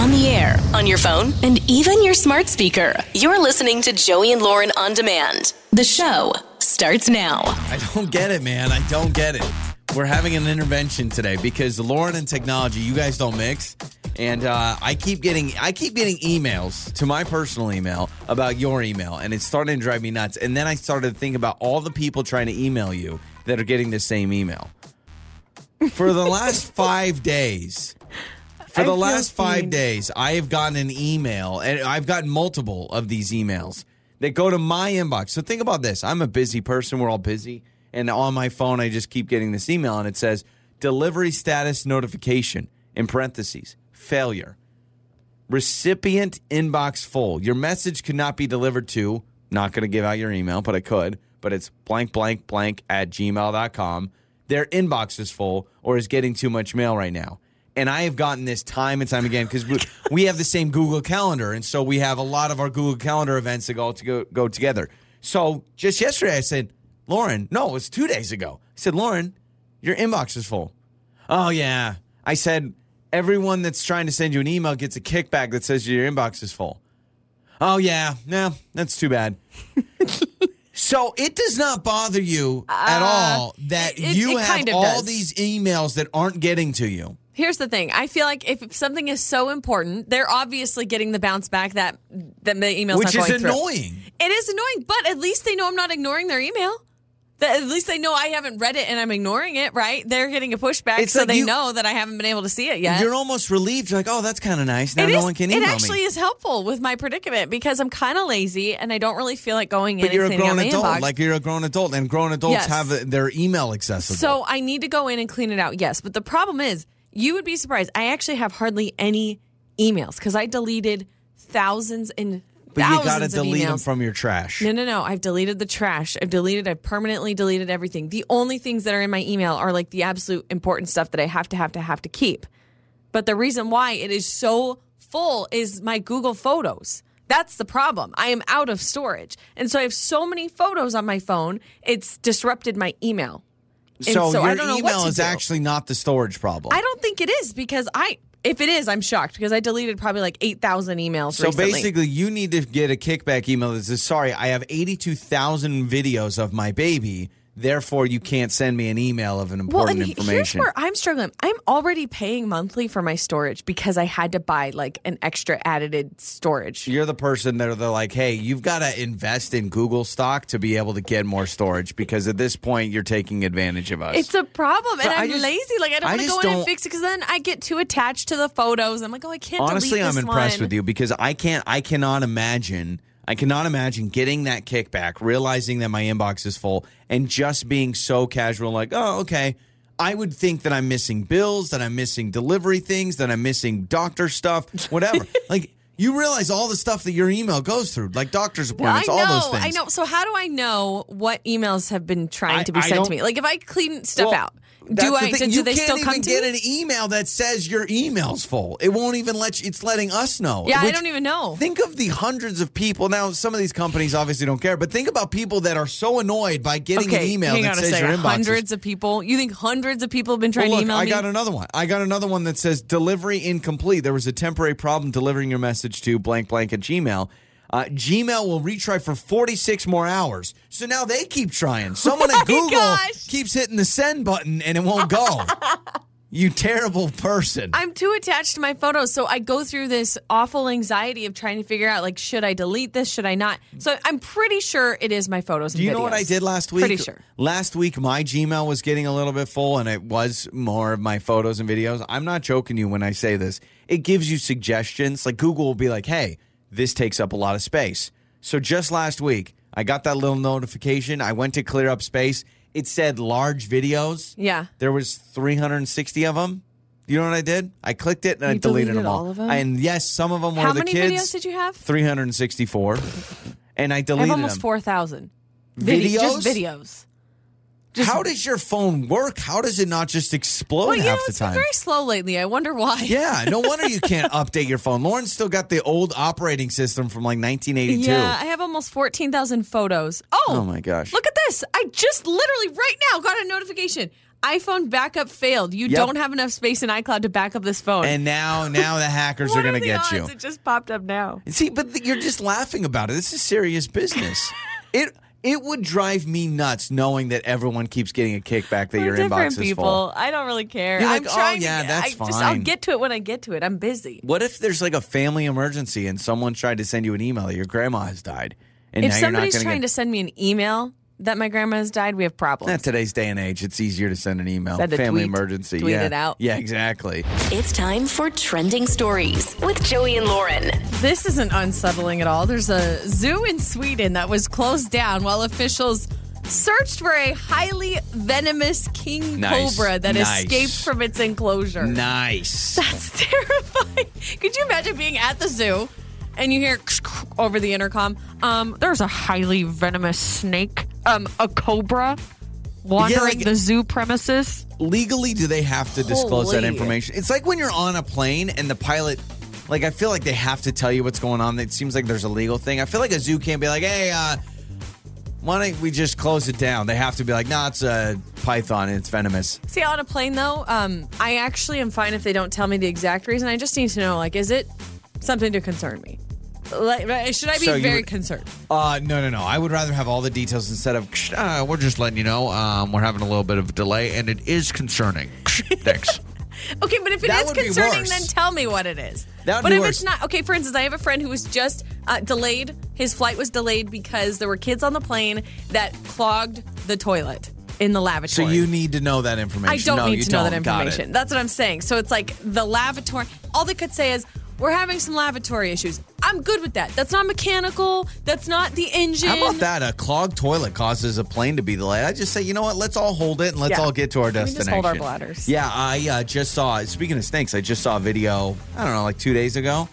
on the air, on your phone, and even your smart speaker. You're listening to Joey and Lauren on demand. The show starts now. I don't get it, man. I don't get it. We're having an intervention today because Lauren and technology, you guys don't mix. And uh, I keep getting I keep getting emails to my personal email about your email, and it's starting to drive me nuts. And then I started to think about all the people trying to email you that are getting the same email. For the last five days, for the last five seen. days, I have gotten an email, and I've gotten multiple of these emails that go to my inbox. So think about this: I'm a busy person. We're all busy, and on my phone, I just keep getting this email, and it says delivery status notification in parentheses failure. Recipient inbox full. Your message could not be delivered to. Not going to give out your email, but I could. But it's blank, blank, blank at gmail.com. Their inbox is full or is getting too much mail right now. And I have gotten this time and time again because we, we have the same Google Calendar. And so we have a lot of our Google Calendar events that go, to go, go together. So just yesterday, I said, Lauren, no, it was two days ago. I said, Lauren, your inbox is full. Oh, yeah. I said, everyone that's trying to send you an email gets a kickback that says your inbox is full. Oh, yeah. No, that's too bad. so it does not bother you at all that Uh, it- you it have all does. these emails that aren't getting to you. Here's the thing. I feel like if something is so important, they're obviously getting the bounce back that that the email's Which not is going through. annoying. It is annoying, but at least they know I'm not ignoring their email. That- At least they know I haven't read it and I'm ignoring it, right? They're getting a pushback, It's so like they you- know that I haven't been able to see it yet. You're almost relieved. You're like, oh, that's kind of nice. Now It no is- one can email it actually me. is helpful with my predicament because I'm kind of lazy and I don't really feel like going in But you're a and cleaning out grown my adult. inbox. Like you're a grown adult, and grown adults Yes. have their email accessible. So I need to go in and clean it out, yes. But the problem is, you would be surprised. I actually have hardly any emails because I deleted thousands and but you thousands got to of delete them from your trash. No, no, no. I've deleted the trash. I've deleted, I've permanently deleted everything. The only things that are in my email are like the absolute important stuff that I have to, have to, have to keep. But the reason why it is so full is my Google Photos. That's the problem. I am out of storage. And so I have so many photos on my phone, it's disrupted my email. So, so your I don't know what email is do. actually not the storage problem. I don't think it is because I, if it is, I'm shocked because I deleted probably like 8,000 emails so recently. basically, you need to get a kickback email that says, "Sorry, I have eighty-two thousand videos of my baby. Therefore, you can't send me an email of an important Well, and he- here's information." where I'm struggling. I'm already paying monthly for my storage because I had to buy like an extra added storage. You're the person that they're like, "Hey, you've got to invest in Google stock to be able to get more storage because at this point, you're taking advantage of us." It's a problem, and But I I'm just- lazy. Like I don't want to go in and fix it because then I get too attached to the photos. I'm like, oh, I can't. Honestly, I'm impressed one. with you because I can't. I cannot imagine. I cannot imagine getting that kickback, realizing that my inbox is full, and just being so casual, like, oh, okay. I would think that I'm missing bills, that I'm missing delivery things, that I'm missing doctor stuff, whatever. like, you realize all the stuff that your email goes through, like doctor's appointments, know, all those things. I know. So how do I know what emails have been trying I- to be I sent to me? Like if I clean stuff Well, out, that's do I? thing. Do, do you they can't even get an email that says your email's full. It won't even let you. It's letting us know. Yeah, I don't even know. Think of the hundreds of people. Now, some of these companies obviously don't care, but think about people that are so annoyed by getting okay, an email that says second. your inbox. Hundreds of people. You think hundreds of people have been Well, trying look, to email I me? I got another one. I got another one that says delivery incomplete. There was a temporary problem delivering your message to blank blank at Gmail. Uh, Gmail will retry for 46 more hours. So now they keep trying. Someone at Oh Google gosh. keeps hitting the send button and it won't go. you terrible person. I'm too attached to my photos, so I go through this awful anxiety of trying to figure out like, should I delete this? Should I not? So I'm pretty sure it is my photos. Do you know what I did last week? Pretty sure. Last week, my Gmail was getting a little bit full, and it was more of my photos and videos. I'm not joking you when I say this. It gives you suggestions. Like Google will be like, "Hey, this takes up a lot of space." So just last week, I got that little notification. I went to clear up space. It said large videos. Yeah. There was 360 of them. You know what I did? I clicked it and I deleted, deleted them all. all of them? And yes, some of them were How the kids. How many videos did you have? 364. And I I deleted have almost them. four thousand Videos? Just videos. Just- How does your phone work? How does it not just explode Well, you know, half the time? very slow lately. I wonder why. yeah, no wonder you can't update your phone. Lauren's still got the old operating system from like 1982. Yeah, I have almost 14,000 photos. Oh, Oh my gosh. Look at this. I just literally right now got a notification. iPhone backup failed. You Yep. don't have enough space in iCloud to back up this phone. And now, now the hackers are going to get you. It just popped up now. See, but th- you're just laughing about it. This is serious business. it it would drive me nuts knowing that everyone keeps getting a kickback that We're your different inbox is people. full. I don't really care. You're I'm like, oh, trying yeah, to. that's I Just, I'll fine. get to it when I get to it. I'm busy. What if there's like a family emergency and someone tried to send you an email that your grandma has died, and If now you're not somebody's trying get. to send me an email that my grandma has died, we have problems. In today's day and age, it's easier to send an email. Send a Family tweet. emergency. Tweet yeah. it out. Yeah, exactly. It's time for Trending Stories with Joey and Lauren. This isn't unsettling at all. There's a zoo in Sweden that was closed down while officials searched for a highly venomous king Nice. cobra that Nice. escaped from its enclosure. Nice. That's terrifying. Could you imagine being at the zoo and you hear over the intercom, um, there's a highly venomous snake, um, a cobra wandering like- the zoo premises? legally do they have to disclose that information? It's like when you're on a plane and the pilot like I feel like they have to tell you what's going on. It seems like there's a legal thing. I feel like a zoo can't be like, "Hey, uh why don't we just close it down?" They have to be like, "No, it's a python and it's venomous." See, on a plane though, um, I actually am fine if they don't tell me the exact reason. I just need to know, like, is it something to concern me? Like, should I be So you very would- concerned? Uh no, no, no. I would rather have all the details instead of uh, we're just letting you know um, we're having a little bit of a delay and it is concerning. Thanks. Okay, but if it That is would be concerning, worse. then tell me what it is. That would but be if worse. it's not, okay. For instance, I have a friend who was just uh, delayed. His flight was delayed because there were kids on the plane that clogged the toilet in the lavatory. So lavatory. you need to know that information. I don't no, need you to know that don't. Got it. information. That's what I'm saying. So it's like the lavatory. All they could say is, "We're having some lavatory issues." I'm good with that. That's not mechanical. That's not the engine. How about that? A clogged toilet causes a plane to be delayed. I just say, you know what? Let's all hold it and let's Yeah. all get to our We destination. just hold our bladders. Yeah, I uh, just saw. Speaking of snakes, I just saw a video. I don't know, like two days ago.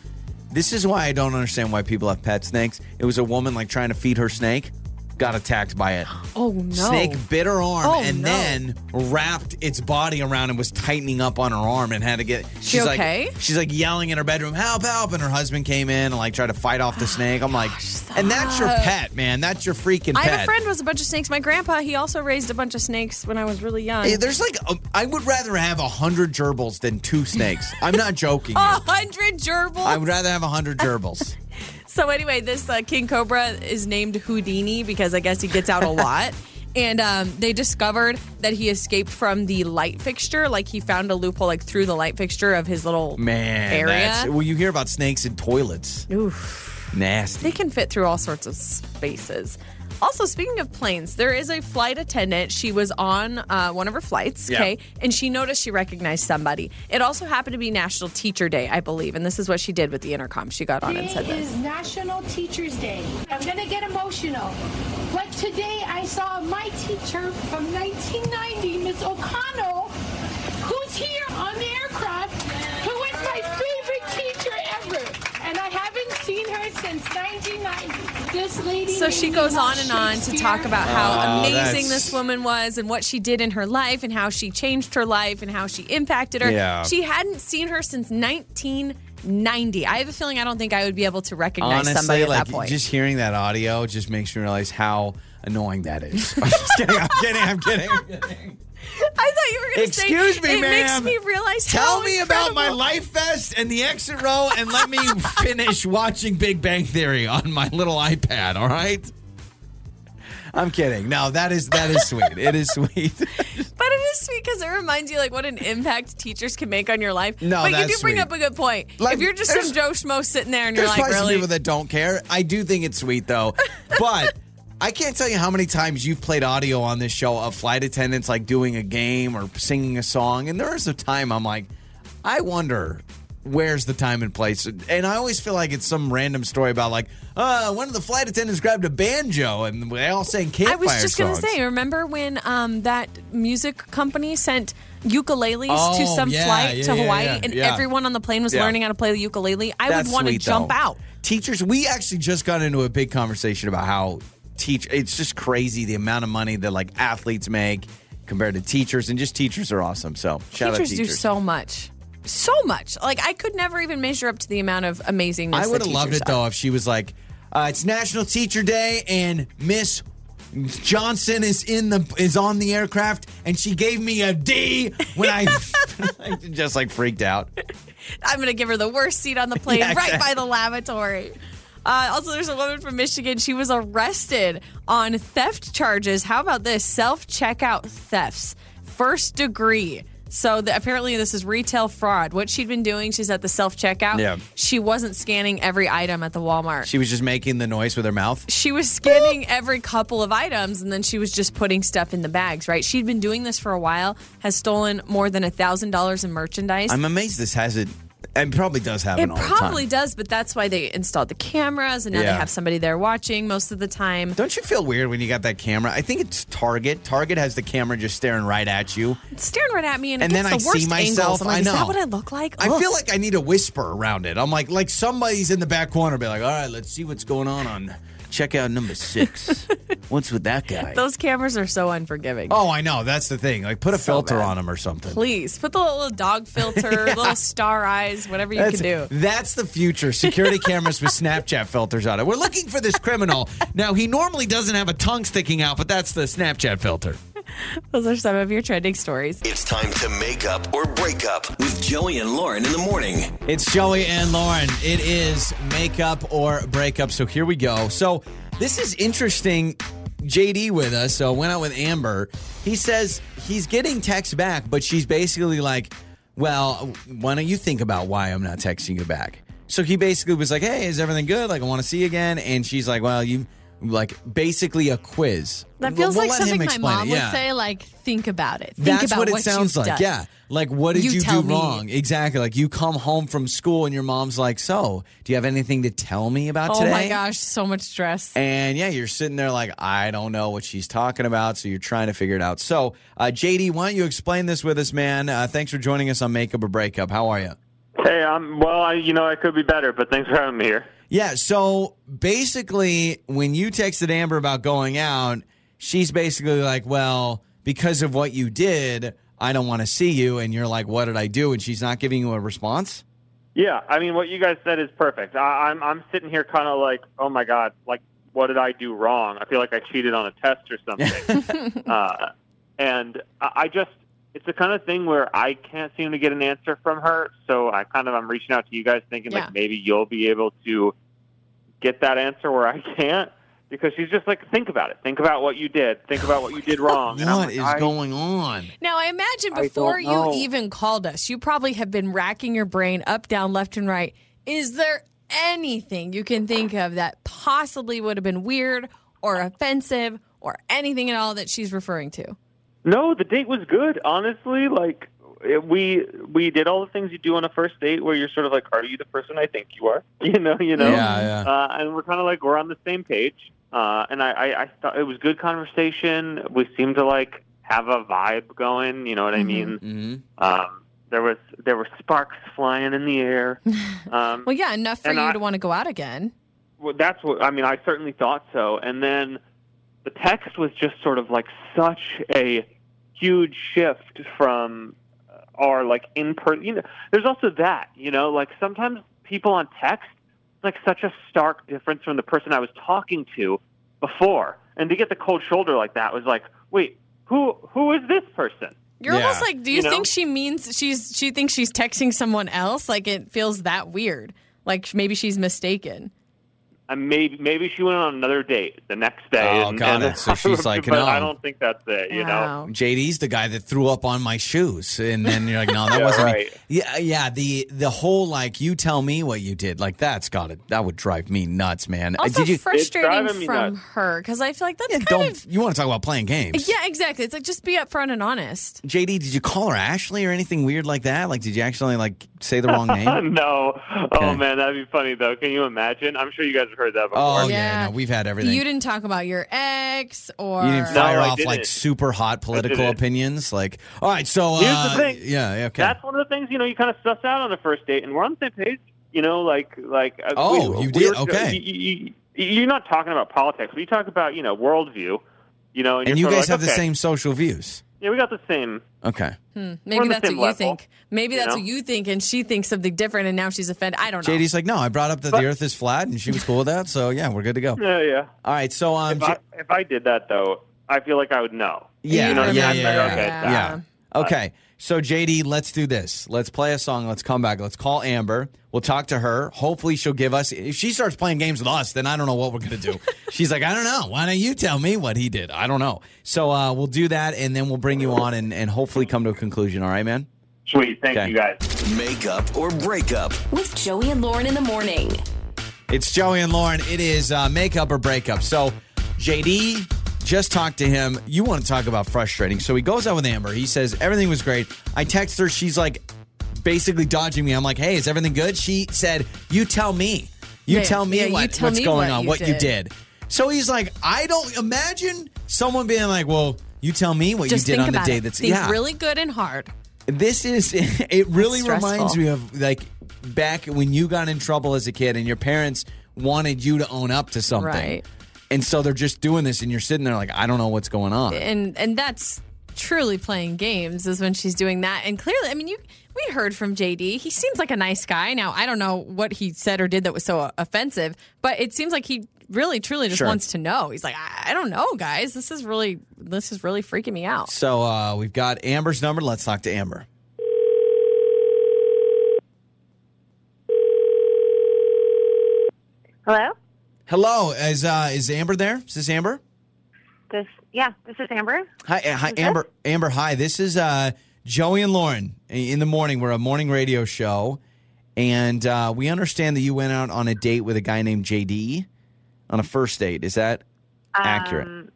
This is why I don't understand why people have pet snakes. It was a woman like trying to feed her snake, got attacked by it. Oh no! Snake bit her arm Oh, and no. then wrapped its body around and was tightening up on her arm and had to get. She She's okay? like, she's like yelling in her bedroom, "Help! Help!" And her husband came in and like tried to fight off the oh, snake. I'm like, and that's your pet, man. That's your freaking I pet. have a friend with a bunch of snakes. My grandpa, he also raised a bunch of snakes when I was really young. Hey, there's like, a, I would rather have a hundred gerbils than two snakes. I'm not joking. A hundred gerbils. I would rather have a hundred gerbils. So anyway, this uh, king cobra is named Houdini because I guess he gets out a lot. And um, they discovered that he escaped from the light fixture. Like he found a loophole, like through the light fixture of his little Man, area. that's, well, you hear about snakes in toilets. Oof. Nasty. They can fit through all sorts of spaces. Also, speaking of planes, there is a flight attendant. She was on uh, one of her flights, Yeah. okay, and she noticed she recognized somebody. It also happened to be National Teacher Day, I believe, and this is what she did with the intercom. She got on and said this. is National Teachers Day. I'm gonna get emotional. But today I saw my teacher from 1990, Miss O'Connell, who's here on the aircraft, who was my favorite teacher ever. And I haven't seen her since 1990. This lady. So she goes on and on to talk about how Oh, amazing that's- this woman was and what she did in her life and how she changed her life and how she impacted her. Yeah. She hadn't seen her since 1990. I have a feeling I don't think I would be able to recognize somebody Honestly, at like that point. just hearing that audio just makes me realize how annoying that is. I'm just kidding. I'm kidding. I'm kidding. I'm kidding. I thought you were going to say Excuse me, it ma'am. makes me realize Tell how me about my life vest and the exit row, and let me finish watching Big Bang Theory on my little iPad. All right. I'm kidding. No, that is that is sweet. It is sweet. But it is sweet because it reminds you like what an impact teachers can make on your life. No, but you do bring sweet. up a good point. Like, if you're just some Joe Schmo sitting there and you're like, really, people that don't care. I do think it's sweet though, but. I can't tell you how many times you've played audio on this show of flight attendants like doing a game or singing a song, and there is a time I'm like, I wonder where's the time and place, and I always feel like it's some random story about like, uh, one of the flight attendants grabbed a banjo and they all sang campfire I was just going to say, remember when um, that music company sent ukuleles to Oh, some yeah, flight yeah, to yeah, Hawaii and everyone on the plane was learning how to play the ukulele? I That's would want to jump out. Teachers, we actually just got into a big conversation about how teach. It's just crazy the amount of money that like athletes make compared to teachers, and just teachers are awesome. So shout teachers, out teachers. Do so much. So much. Like, I could never even measure up to the amount of amazingness I would have loved it are. though if she was like, uh, "It's National Teacher Day and Miss Johnson is in the is on the aircraft, and she gave me a D when I, I just like freaked out. I'm to give her the worst seat on the plane Yeah, right by the lavatory. Uh, also, there's a woman from Michigan. She was arrested on theft charges. How about this? Self checkout thefts, first degree. So the, apparently, this is retail fraud. What she'd been doing, she's at the self checkout. Yeah. She wasn't scanning every item at the Walmart. She was just making the noise with her mouth. she was scanning every couple of items and then she was just putting stuff in the bags, right? She'd been doing this for a while, has stolen more than a $1,000 in merchandise. I'm amazed this hasn't. It probably does happen It all the probably does, but that's why they installed the cameras and now Yeah. they have somebody there watching most of the time. Don't you feel weird when you got that camera? I think it's Target. Target has the camera just staring right at you. It's staring right at me and, And it then gets I the see myself. Angles. I'm like, I Is know. that what I look like? I Ugh. feel like I need a whisper around it. I'm like, like somebody's in the back corner, be like, all right, let's see what's going on on checkout number six. what's with that guy? those cameras are so unforgiving. oh, I know. That's the thing. Like, put a So filter bad. on them or something. Please put the little dog filter, little star eyes, whatever you That's, can do. that's the future. Security cameras with Snapchat filters on it. We're looking for this criminal. Now, he normally doesn't have a tongue sticking out, but that's the Snapchat filter. Those are some of your trending stories. It's time to make up or break up with Joey and Lauren in the morning. It's Joey and Lauren. It is makeup or breakup. So here we go. So this is interesting. JD with us. So went out with Amber. He says he's getting texts back, but she's basically like, "Well, why don't you think about why I'm not texting you back?" So he basically was like, "Hey, is everything good? Like, I want to see you again." And she's like, "Well, you." Like basically a quiz. That We'll- feels we'll like something my mom it. would Yeah. say, like, think about it. Think That's about what it what sounds you've like. done. Yeah. Like, what did You you, do me. wrong? Exactly. Like, you come home from school and your mom's like, So, do you have anything to tell me about Oh today? Oh my gosh, so much stress. And yeah, you're sitting there like, I don't know what she's talking about. So, you're trying to figure it out. So, uh, JD, why don't you explain this with us, man? Uh, thanks for joining us on Makeup or Breakup. How are you? Hey, I'm well, I, you know, I could be better, but thanks for having me here. Yeah. So, basically, when you texted Amber about going out, she's basically like, Well, because of what you did, I don't want to see you. And you're like, What did I do? And she's not giving you a response? Yeah, I mean, what you guys said is perfect. I, I'm I'm sitting here kind of like, oh my god, like what did I do wrong? I feel like I cheated on a test or something. uh, and I I just, it's the kind of thing where I can't seem to get an answer from her. So I kind of I'm reaching out to you guys, thinking Yeah. like maybe you'll be able to get that answer where I can't. Because she's just like, think about it. Think about what you did. Think about what you did wrong. And I'm What like, is I- going on? Now, I imagine I before you even called us, you probably have been racking your brain up, down, left, and right. Is there anything you can think of that possibly would have been weird or offensive or anything at all that she's referring to? No, the date was good. Honestly, like we we did all the things you do on a first date, where you're sort of like, "Are you the person I think you are?" You know, you know. Yeah, yeah. Uh, and we're kind of like we're on the same page. Uh, and I, I, I thought it was good conversation. We seemed to like have a vibe going. You know what I mean? hmm Um, there was there were sparks flying in the air. Um, Well, yeah, enough for you I- to want to go out again. well, that's what I mean. I certainly thought so. And then the text was just sort of like such a huge shift from uh, our like in person. You know, there's also that. You know, like sometimes people on text like such a stark difference from the person I was talking to before, and to get the cold shoulder like that was like, wait, who who is this person? You're Yeah. almost like, do you, You know? think she means she's she thinks she's texting someone else? Like it feels that weird. Like maybe she's mistaken. And maybe maybe she went on another date the next day. Oh, and, got and- it. So she's like, but no. I don't think that's it. You know. Wow. JD's the guy that threw up on my shoes, and then you're like, no, that Yeah, wasn't me. right. Yeah, yeah. The the whole like, you tell me what you did, like that's got it. That would drive me nuts, man. Uh, Also did you? frustrating from nuts. her because I feel like that's Yeah, kind don't. of You want to talk about playing games? yeah, exactly. It's like just be upfront and honest. JD, did you call her Ashley or anything weird like that? Like, did you actually like say the wrong name? no. Okay. Oh man, that'd be funny though. Can you imagine? I'm sure you guys have heard that before. Oh yeah, Yeah. no, we've had everything. You didn't talk about your ex or You didn't fire I off like didn't. super hot political opinions. Like, all right, so Here's uh, the thing. yeah, okay. That's one of the things you know you kind of suss out on a first date, and we're on the same page. You know, like like. uh, Oh, we- you we did? were- Okay. You, you, you're not talking about politics. We talk about you know worldview. You know, and, and you guys sort have of the same social views. Yeah, we got the same. Okay. Maybe We're on the that's what same you level, think. Maybe you that's know? what you think, and she thinks something different, and now she's offended. I don't know. JD's like, no, I brought up that But- the Earth is flat, and she was cool with that. So yeah, we're good to go. Yeah, yeah. All right. So um, If I, if I did that though, I feel like I would know. yeah, You yeah, yeah, remember, yeah, okay, yeah. yeah. Yeah. Okay. So JD, let's do this. Let's play a song. Let's come back. Let's call Amber. We'll talk to her. Hopefully, she'll give us. If she starts playing games with us, then I don't know what we're gonna do. She's like, I don't know. Why don't you tell me what he did? I don't know. So uh, we'll do that, and then we'll bring you on and, and hopefully come to a conclusion. All right, man. Sweet, thank Okay. you guys. Makeup or breakup. With Joey and Lauren in the morning. It's Joey and Lauren. It is uh, makeup or breakup. So, JD just talked to him. You want to talk about frustrating. So, he goes out with Amber. He says, Everything was great. I text her. She's like, basically dodging me. I'm like, Hey, is everything good? She said, You tell me. You Yeah, tell me yeah, you tell what's me going what on, you what you did. did. So, he's like, I don't imagine someone being like, Well, you tell me what Just you did on the day it. that's think yeah really good and hard. this is it really reminds me of like back when you got in trouble as a kid and your parents wanted you to own up to something Right. And so they're just doing this and you're sitting there like i don't know what's going on. And and that's truly playing games is when she's doing that. And clearly i mean you we heard from jd he seems like a nice guy. Now i don't know what he said or did that was so offensive but it seems like he really truly just Sure. wants to know. He's like I, I don't know guys. This is really this is really freaking me out. So uh, we've got amber's number. Let's talk to amber. Hello? Hello is uh is amber there is this amber This yeah, this is Amber. hi uh, hi Who's this? amber amber hi this is uh joey and lauren in the morning we're a morning radio show and uh, we understand that you went out on a date with a guy named jd on a first date is that accurate Um,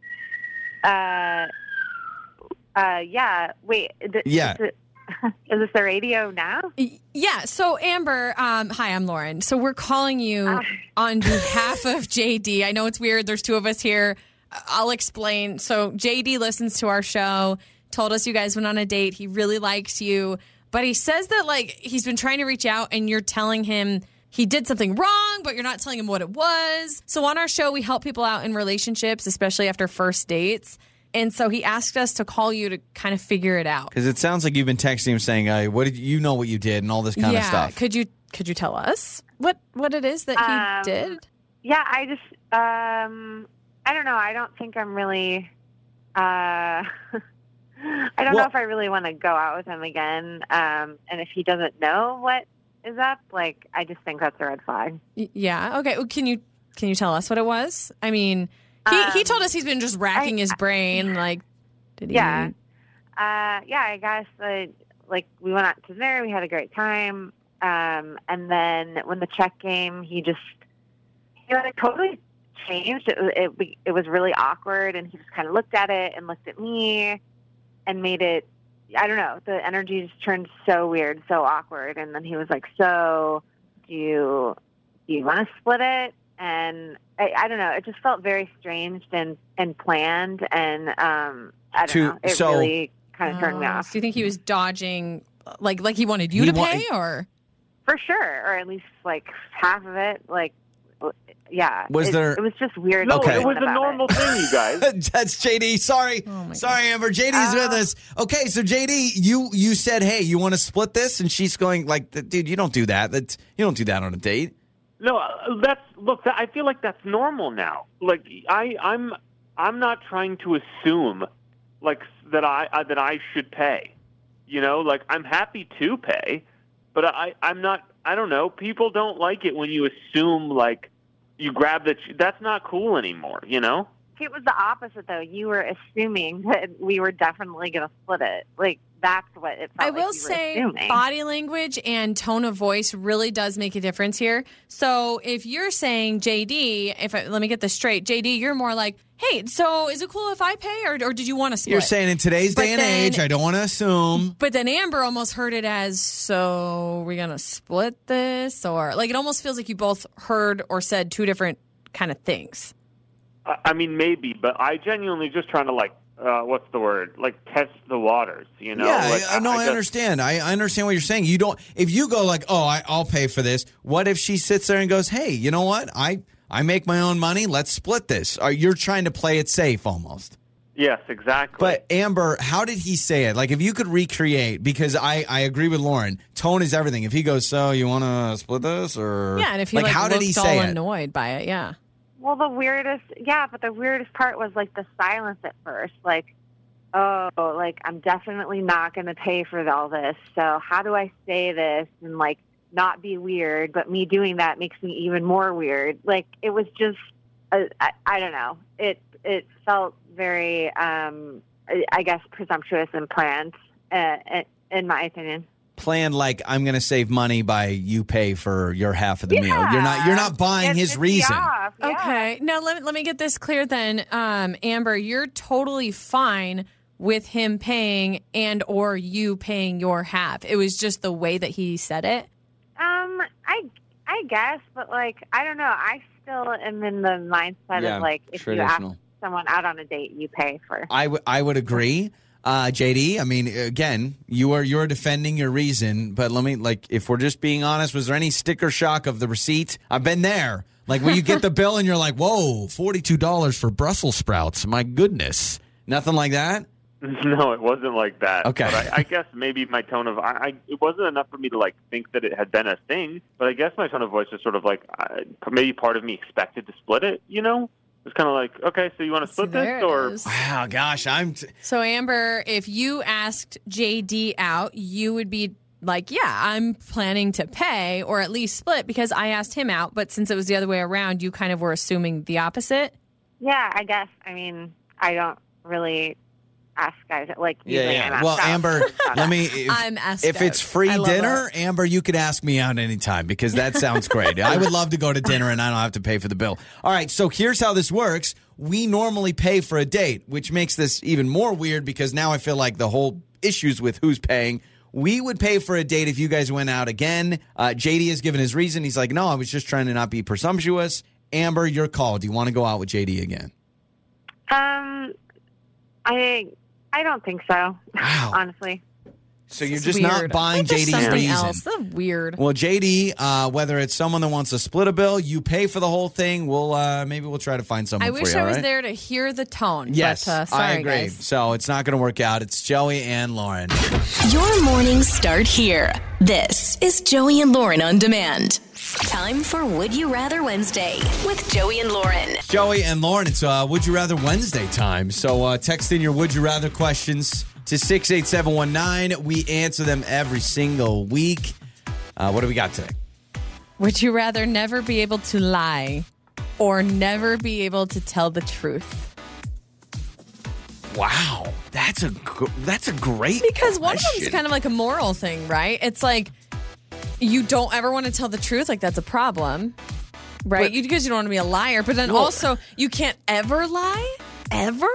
uh uh yeah. Wait, th- Yeah. It, is this the radio now? Yeah. So, Amber, um, hi, I'm Lauren. So, we're calling you Ah. on behalf of JD. I know it's weird. There's two of us here. I'll explain. So, JD listens to our show, told us you guys went on a date. He really likes you, but he says that, like, he's been trying to reach out and you're telling him he did something wrong, but you're not telling him what it was. So, on our show, we help people out in relationships, especially after first dates. And so he asked us to call you to kind of figure it out. Because it sounds like you've been texting him saying, uh, "What did you know what you did?" and all this kind yeah. of stuff. Could you could you tell us what what it is that he Um, did? Yeah, I just um I don't know. I don't think I'm really uh I don't Well- know if I really want to go out with him again. Um and if he doesn't know what is up, like I just think that's a red flag. Y- Yeah. Okay. Well, Can you can you tell us what it was? I mean, he he Um, told us he's been just racking I- his brain. Like, did he? Yeah. Uh, yeah, I guess uh, like we went out to dinner, we had a great time, um, and then when the check came, he just he like totally changed. It it it was really awkward, and he just kind of looked at it and looked at me, and made it. I don't know. The energy just turned so weird, so awkward, and then he was like, "So, do you do you want to split it?" And I, I don't know. It just felt very strange and and planned, and um, I don't To- know. It so- really kind of turned me Oh, off So you think he was dodging, like like he wanted you He to wa- pay, or for sure, or at least like half of it. Like, yeah. Was it, there- It was just weird. No, Okay. it was a normal it. thing, you guys. That's JD. Sorry, Oh my sorry, Amber. JD's with Oh. us. Okay, so JD, you you said, "Hey, you want to split this?" And she's going like, "Dude, you don't do that. That's you don't do that on a date." No, that's look. I feel like that's normal now. Like I, I'm, I'm not trying to assume, like that I uh, that I should pay. You know, like I'm happy to pay, but I, I'm not. I don't know. People don't like it when you assume like you grab the. That's not cool anymore. You know. It was the opposite, though. You were assuming that we were definitely going to split it. Like that's what it felt I like will you were say assuming. body language and tone of voice really does make a difference here. So if you're saying JD, if I, let me get this straight, JD, you're more like, hey, so is it cool if I pay, or, or did you want to split? You're saying in today's But day and then- age, I don't want to assume. But then Amber almost heard it as, so we're gonna split this, or like it almost feels like you both heard or said two different kind of things. I, I mean, maybe, but I genuinely just trying to like, uh, what's the word? Like test the waters. You know. yeah, like, I, no, I, just- understand. I, I understand what you're saying. You don't. If you go like, "Oh, I, I'll pay for this," what if she sits there and goes, "Hey, you know what? I I make my own money. Let's split this." Are you're trying to play it safe almost? Yes, exactly. But Amber, how did he say it? Like, if you could recreate, because I, I agree with Lauren, tone is everything. If he goes, so you want to split this, or Yeah, and if he like, how did he all say it? annoyed by it, yeah. Well, the weirdest, yeah, but the weirdest part was like the silence at first. Like, oh, like I'm definitely not going to pay for all this. So how do I say this and like not be weird? But me doing that makes me even more weird. Like it was just, uh, I, I don't know. It it felt very, um, I- I guess, presumptuous and planned, uh, in my opinion. Plan like I'm going to save money by you pay for your half of the meal. You're not you're not buying Get his 50 reason. off, yeah. Okay. Now let me, let me get this clear then. Um, Amber, you're totally fine with him paying and or you paying your half. It was just the way that he said it. Um, I I guess, but like I don't know. I still am in the mindset Yeah, of like if you ask someone out on a date, you pay for. I, w- I would agree. Uh, JD, I mean, again, you are you're defending your reason, but let me like, if we're just being honest, was there any sticker shock of the receipt? I've been there. Like when you get the bill and you're like, "Whoa, forty two dollars for Brussels sprouts! My goodness!" Nothing like that. No, it wasn't like that. Okay. But I, I guess maybe my tone of I, I it wasn't enough for me to like think that it had been a thing. But I guess my tone of voice was sort of like I, maybe part of me expected to split it. You know, it was kind of like okay, so you want to split there this or. Wow, gosh, I'm. T- So Amber, if you asked JD out, you would be like, "Yeah, I'm planning to pay or at least split because I asked him out." But since it was the other way around, you kind of were assuming the opposite. Yeah, I guess. I mean, I don't really ask guys like yeah, usually I'm yeah. Well, out. Amber, let me. If, I'm asked if it's free dinner, that. Amber, you could ask me out anytime because that sounds great. I would love to go to dinner and I don't have to pay for the bill. All right, so here's how this works. We normally pay for a date, which makes this even more weird because now I feel like the whole issues with who's paying. We would pay for a date if you guys went out again. Uh, JD has given his reason. He's like, no, I was just trying to not be presumptuous. Amber, your call. Do you want to go out with JD again? Um, I I don't think so. Wow. honestly. So you're It's just not weird. buying Like, there's JD's something reason. else. That's weird. Well, JD, uh, whether it's someone that wants to split a bill, you pay for the whole thing. We'll uh, maybe we'll try to find someone I for wish you. I all was right? there to hear the tone. Yes, but, uh, sorry, I agree. guys. So it's not going to work out. It's Joey and Lauren. Your mornings start here. This is Joey and Lauren on demand. Time for Would You Rather Wednesday with Joey and Lauren. Joey and Lauren, it's uh, Would You Rather Wednesday time. So uh, text in your Would You Rather questions to 68719. We answer them every single week. Uh, what do we got today? Would you rather never be able to lie or never be able to tell the truth? Wow, that's a gr- that's a great Because one of them is kind of like a moral thing, right? It's like you don't ever want to tell the truth, like that's a problem, right? But- you, because you don't want to be a liar, but then Well- also you can't ever lie, ever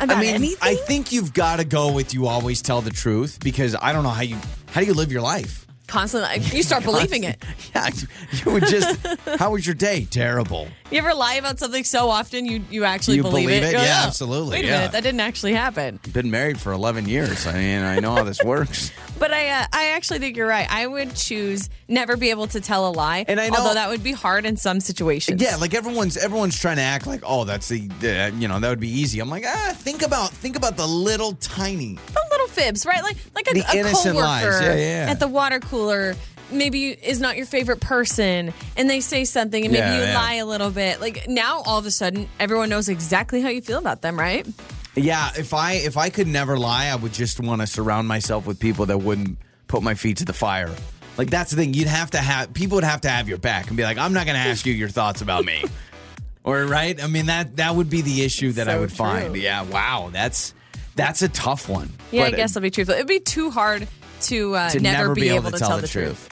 about I mean, anything. I think you've got to go with you always tell the truth because I don't know how you how do you live your life. Constantly, you start believing it. Yeah, you would just. how was your day? Terrible. You ever lie about something so often you you actually You believe, believe it? it? Yeah, "Oh, absolutely, Wait a yeah. minute, that didn't actually happen. Been married for eleven years. I mean, I know how this works. But I, uh, I actually think you're right. I would choose never be able to tell a lie. And I know- although that would be hard in some situations. Yeah, like everyone's everyone's trying to act like, oh, that's the, the you know that would be easy. I'm like, ah, think about think about the little tiny. the little fibs, right? Like like a, The a innocent coworker lies. Yeah, yeah, yeah. at the water cooler. Maybe is not your favorite person, and they say something, and maybe Yeah, you yeah. lie a little bit. Like now, all of a sudden, everyone knows exactly how you feel about them, right? Yeah, if I if I could never lie, I would just want to surround myself with people that wouldn't put my feet to the fire. Like that's the thing. You'd have to have people would have to have your back and be like, I'm not going to ask you your thoughts about me. or right? I mean that that would be the issue that I So would find. Yeah, wow, that's that's a tough one. Yeah, But, I guess I'll be truthful. It'd be too hard to, uh, to never, be, able, to tell, the truth.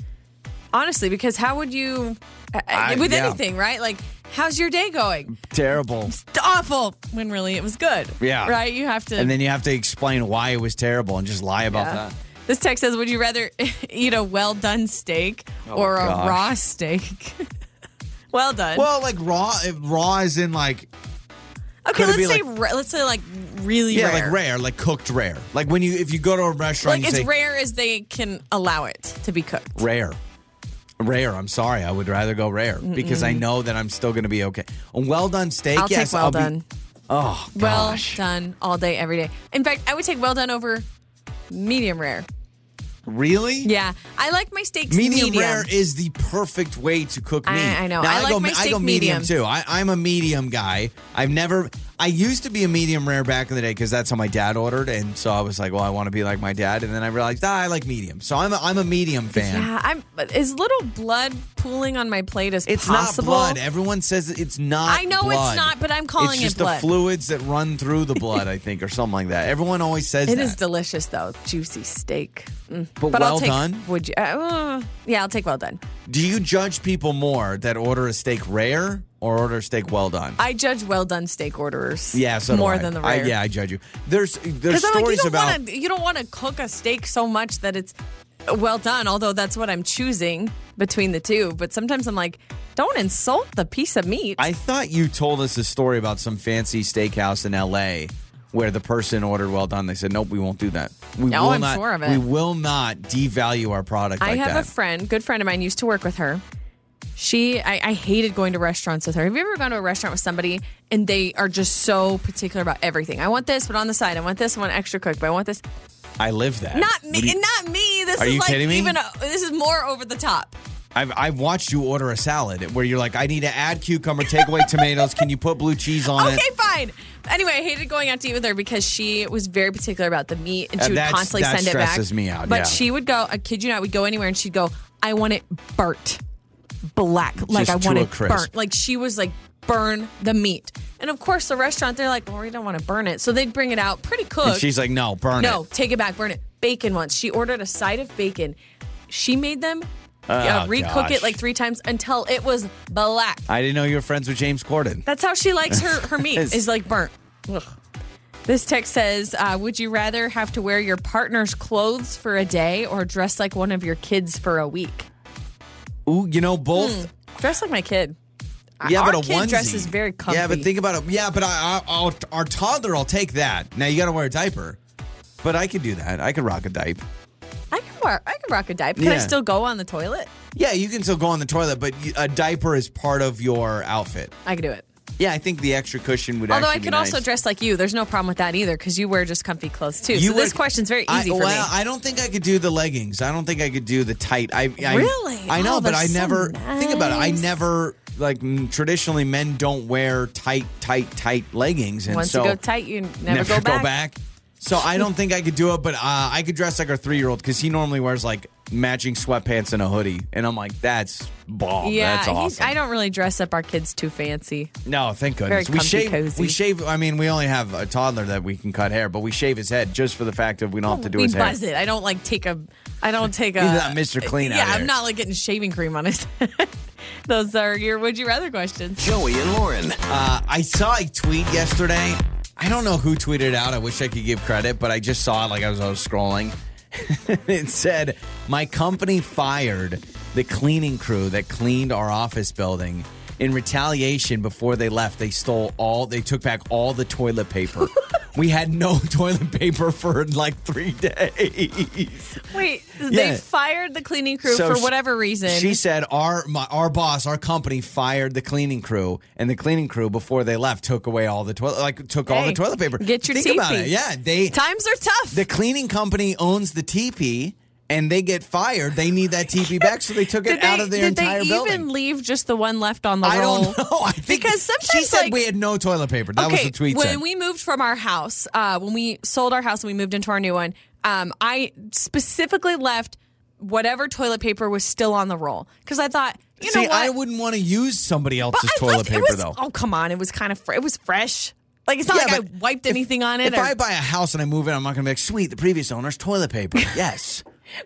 Honestly, because how would you, uh, I- with yeah. anything, right? Like, how's your day going? terrible. It's awful. When really it was good. Yeah. Right? You have to. And then you have to explain why it was terrible and just lie about Yeah. that. This text says, "Would you rather eat a well done steak Oh, or a raw steak?" well done. Well, like raw, raw is in like okay, let's say like- ra- let's say like really yeah, rare. like rare, like cooked rare. Like when you if you go to a restaurant, Like as say rare as they can allow it to be cooked. rare. Rare. I'm sorry. I would rather go rare because I know that I'm still going to be okay. A well done steak. I'll yes, take well I'll done. Be, Oh, Well gosh. done all day, every day. In fact, I would take well done over medium rare. really? Yeah, I like my steaks Medium, medium. rare is the perfect way to cook I- meat. I know. Now, I like go, my I steak go medium, medium. too. I, I'm a medium guy. I've never. I used to be a medium rare back in the day because that's how my dad ordered, and so I was like, well, I want to be like my dad, and then I realized, ah, I like medium, so I'm a, I'm a medium fan. Yeah, I'm. But is little blood pooling on my plate as It's possible? not blood. Everyone says it's not. I know blood. it's not, but I'm calling it's it just blood. the fluids that run through the blood, I think, or something like that. Everyone always says It that. is delicious though, juicy steak. Mm. But I'll well take, done? Would you? Uh, yeah, I'll take well done. Do you judge people more that order a steak rare or order steak well done? I judge well done steak orderers. yeah, so more I. than the I- rare. yeah, I judge you. There's there's I'm like, you stories don't about. want to. You don't want to cook a steak so much that it's uh, well done. Although that's what I'm choosing between the two. But sometimes I'm like, don't insult the piece of meat. I thought you told us a story about some fancy steakhouse in L.A. where the person ordered well done. They said, "Nope, we won't do that. We Oh, will I'm not. sure of it. We will not devalue our product I like have that." a friend, good friend of mine, used to work with her. She, I, I hated going to restaurants with her. Have you ever gone to a restaurant with somebody and they are just so particular about everything? I want this, but on the side, I want this, I want extra cooked, but I want this. I live that. Not me, you- not me. This Are is you like kidding me? even. A, this is more over the top. I've, I've watched you order a salad where you're like, I need to add cucumber, take away tomatoes. Can you put blue cheese on Okay, it? Okay, fine. Anyway, I hated going out to eat with her because she was very particular about the meat, and Uh, she would constantly send it back. stresses me out, But yeah. she would go. I kid you not, we'd go anywhere, and she'd go, "I want it burnt, black, like Just I to want it burnt." Like she was like, "Burn the meat." And of course, the restaurant they're like, "Well, we don't want to burn it," so they'd bring it out pretty And cooked. she's like, no, burn no, it. take it back, burn it. Bacon once. She ordered a side of bacon. She made them. Oh, uh, recook gosh. it like three times until it was black. I didn't know you were friends with James Corden. That's how she likes her, her meat is like burnt. Ugh. This text says, uh, "Would you rather have to wear your partner's clothes for a day or dress like one of your kids for a week? Ooh, you know, both. Hmm. Dress like my kid. Yeah. Our but a kid onesie. dresses very comfy. Yeah, but think about it. Yeah, but I, I, I'll, our toddler, I'll take that. Now you got to wear a diaper, but I could do that. I could rock a diaper. I can wear, I can rock a diaper. Can I still go on the toilet? Yeah, you can still go on the toilet, but a diaper is part of your outfit. I can do it. Yeah, I think the extra cushion would Although I could also nice. dress like you. There's no problem with that either because you wear just comfy clothes too. You so this question's very I, easy for me. well, me. I don't think I could do the leggings. I don't think I could do the tight. I, I Really? I know, Oh, but I so never think about it. I never like traditionally men don't wear tight, tight, tight leggings, and Once so you go tight, you never, go back. So I don't think I could do it, but uh, I could dress like our three year old because he normally wears like matching sweatpants and a hoodie, and I'm like, that's bomb. Yeah, that's awesome. I don't really dress up our kids too fancy. No, thank Very goodness. we comfy, shave. cozy. We shave. I mean, we only have a toddler that we can cut hair, but we shave his head just for the fact that we don't have to do we his hair. buzz it. I don't like take a. I don't take a. He's not Mr. Clean Yeah, here. I'm not like getting shaving cream on his. head. Those are your would you rather questions. Joey and Lauren. Uh, I saw a tweet yesterday. I don't know who tweeted out. I wish I could give credit, but I just saw it like I was, I was scrolling. it said, My company fired the cleaning crew that cleaned our office building. In retaliation, before they left, they stole all, they took back all the toilet paper. we had no toilet paper for like three days. Wait, Yeah. they fired the cleaning crew So for whatever reason. She said our my, our boss, our company fired the cleaning crew, and the cleaning crew before they left took away all the toilet, like took all the toilet paper. get your Think about teepee. it. Yeah, they Times are tough. the cleaning company owns the teepee, and they get fired. They need that teepee back, so they took it did out of their entire building. did they building. even leave just the one left on the I roll? don't know. I think Because sometimes she said like- we had no toilet paper. That okay, was the tweet. when said. we moved from our house, uh, when we sold our house and we moved into our new one, um, I specifically left whatever toilet paper was still on the roll because I thought, you See, know what? I wouldn't want to use somebody else's I toilet left- paper was, though. Oh come on, it was kind of fr- it was fresh. Like it's not Yeah, like I wiped if- anything on it. If or- I buy a house and I move in, I'm not going to be like, sweet, the previous owner's toilet paper. Yes.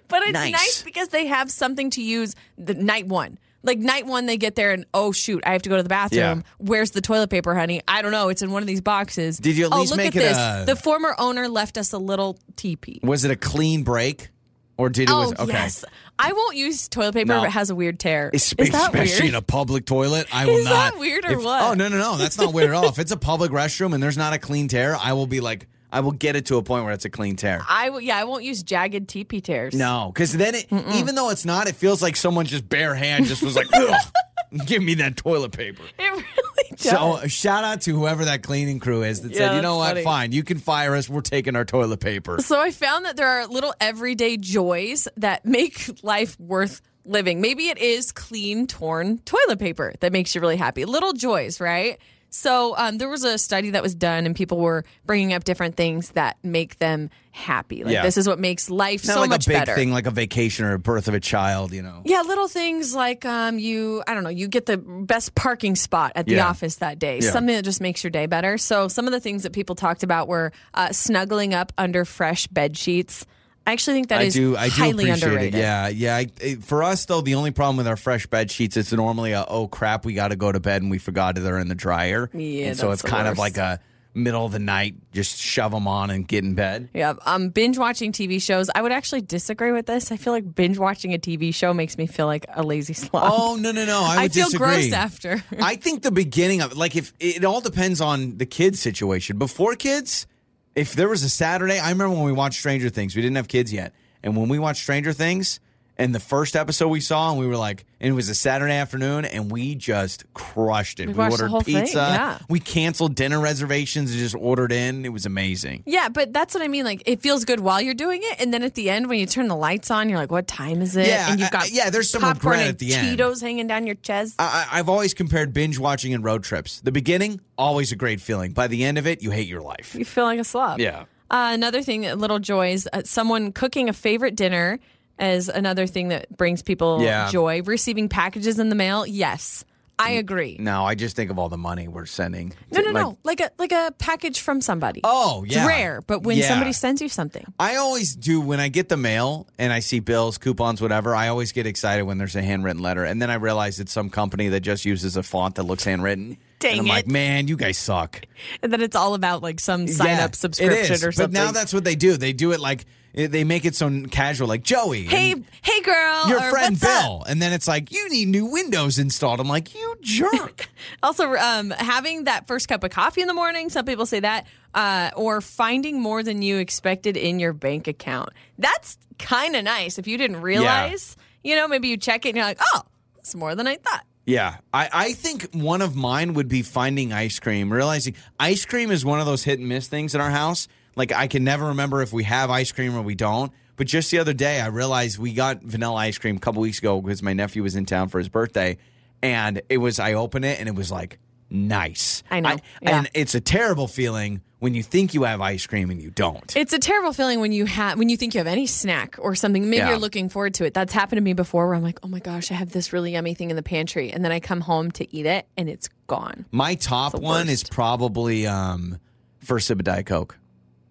But it's nice. nice. because they have something to use the night one. Like night one, they get there and oh shoot, I have to go to the bathroom. Yeah. Where's the toilet paper, honey? I don't know. It's in one of these boxes. Did you at oh, least look make at it this. a- The former owner left us a little teepee. Was it a clean break? Or did it Oh was okay. yes, I won't use toilet paper No. if it has a weird tear. Es- Is that especially weird? in a public toilet, I will Is that not. weird or if- what? Oh no, no, no, that's not weird at all. If it's a public restroom and there's not a clean tear, I will be like, I will get it to a point where it's a clean tear. I w- yeah, I won't use jagged teepee tears. No, because then it, even though it's not, it feels like someone just bare hand just was like, Ugh, give me that toilet paper. it really does. So uh, shout out to whoever that cleaning crew is that Yeah, said, you know that's what, funny. fine, you can fire us. We're taking our toilet paper. So I found that there are little everyday joys that make life worth living. Maybe it is clean, torn toilet paper that makes you really happy. Little joys, right? So um, there was a study that was done, and people were bringing up different things that make them happy. Like Yeah. this is what makes life Not so like much a big better. thing like a vacation or a birth of a child, you know. Yeah, little things like um, you, I don't know, you get the best parking spot at the Yeah. office that day. Yeah. Something that just makes your day better. So some of the things that people talked about were uh, snuggling up under fresh bed sheets. I actually think that I is do. I do highly underrated. it. Yeah, yeah. I, it- for us though, the only problem with our fresh bed sheets, it's normally a oh crap, we got to go to bed and we forgot they're in the dryer. Yeah, and so it's kind of like a middle of the night, just shove them on and get in bed. Yeah, um, binge watching TV shows. I would actually disagree with this. I feel like binge watching a TV show makes me feel like a lazy slob. Oh no no no! I, would I feel disagree. gross after. I think the beginning of like if it all depends on the kids situation. Before kids, if there was a Saturday, I remember when we watched Stranger Things. We didn't have kids yet, and when we watched Stranger Things, and the first episode we saw, and we were like, and it was a Saturday afternoon, and we just crushed it. We We, ordered thing, pizza. yeah. We canceled dinner reservations and just ordered in. It was amazing. Yeah, but that's what I mean. Like, it feels good while you're doing it, and then at the end, when you turn the lights on, you're like, "What time is it?" Yeah, and you've got I- yeah, there's some popcorn regret at the end. Cheetos hanging down your chest. I, I- I've always compared binge watching and road trips. The beginning, always a great feeling. By the end of it, you hate your life. you feel like a slob. Yeah. Uh, another thing, little joys. Uh, someone cooking a favorite dinner is another thing that brings people Yeah. joy. Receiving packages in the mail, yes, I agree. No, I just think of all the money we're sending. No, no, Like, no, like a like a package from somebody. Oh, yeah. it's rare, but when Yeah. somebody sends you something, I always do when I get the mail and I see bills, coupons, whatever. I always get excited when there's a handwritten letter, and then I realize it's some company that just uses a font that looks handwritten. Dang and I'm it. like, man, you guys suck. and then it's all about like some sign Yeah, up subscription it is. or something. But now that's what they do. They do it like it- they make it so casual, like Joey. hey, hey, girl, your friend what's up? Bill, and then it's like you need new Windows installed. I'm like, you jerk. Also, um, having that first cup of coffee in the morning, some people say that, uh, or finding more than you expected in your bank account. That's kind of nice. If you didn't realize, you know, maybe you check it and you're like, oh, it's more than I thought. Yeah, I, I think one of mine would be finding ice cream. Realizing ice cream is one of those hit and miss things in our house. Like I can never remember if we have ice cream or we don't. But just the other day, I realized we got vanilla ice cream a couple weeks ago because my nephew was in town for his birthday, and it was I opened it and it was like nice. I know, yeah. and it's a terrible feeling when you think you have ice cream and you don't. It's a terrible feeling when you have when you think you have any snack or something. Maybe Yeah. you're looking forward to it. That's happened to me before, where I'm like, oh my gosh, I have this really yummy thing in the pantry, and then I come home to eat it, and it's gone. My top one is probably um, first sip of Diet Coke.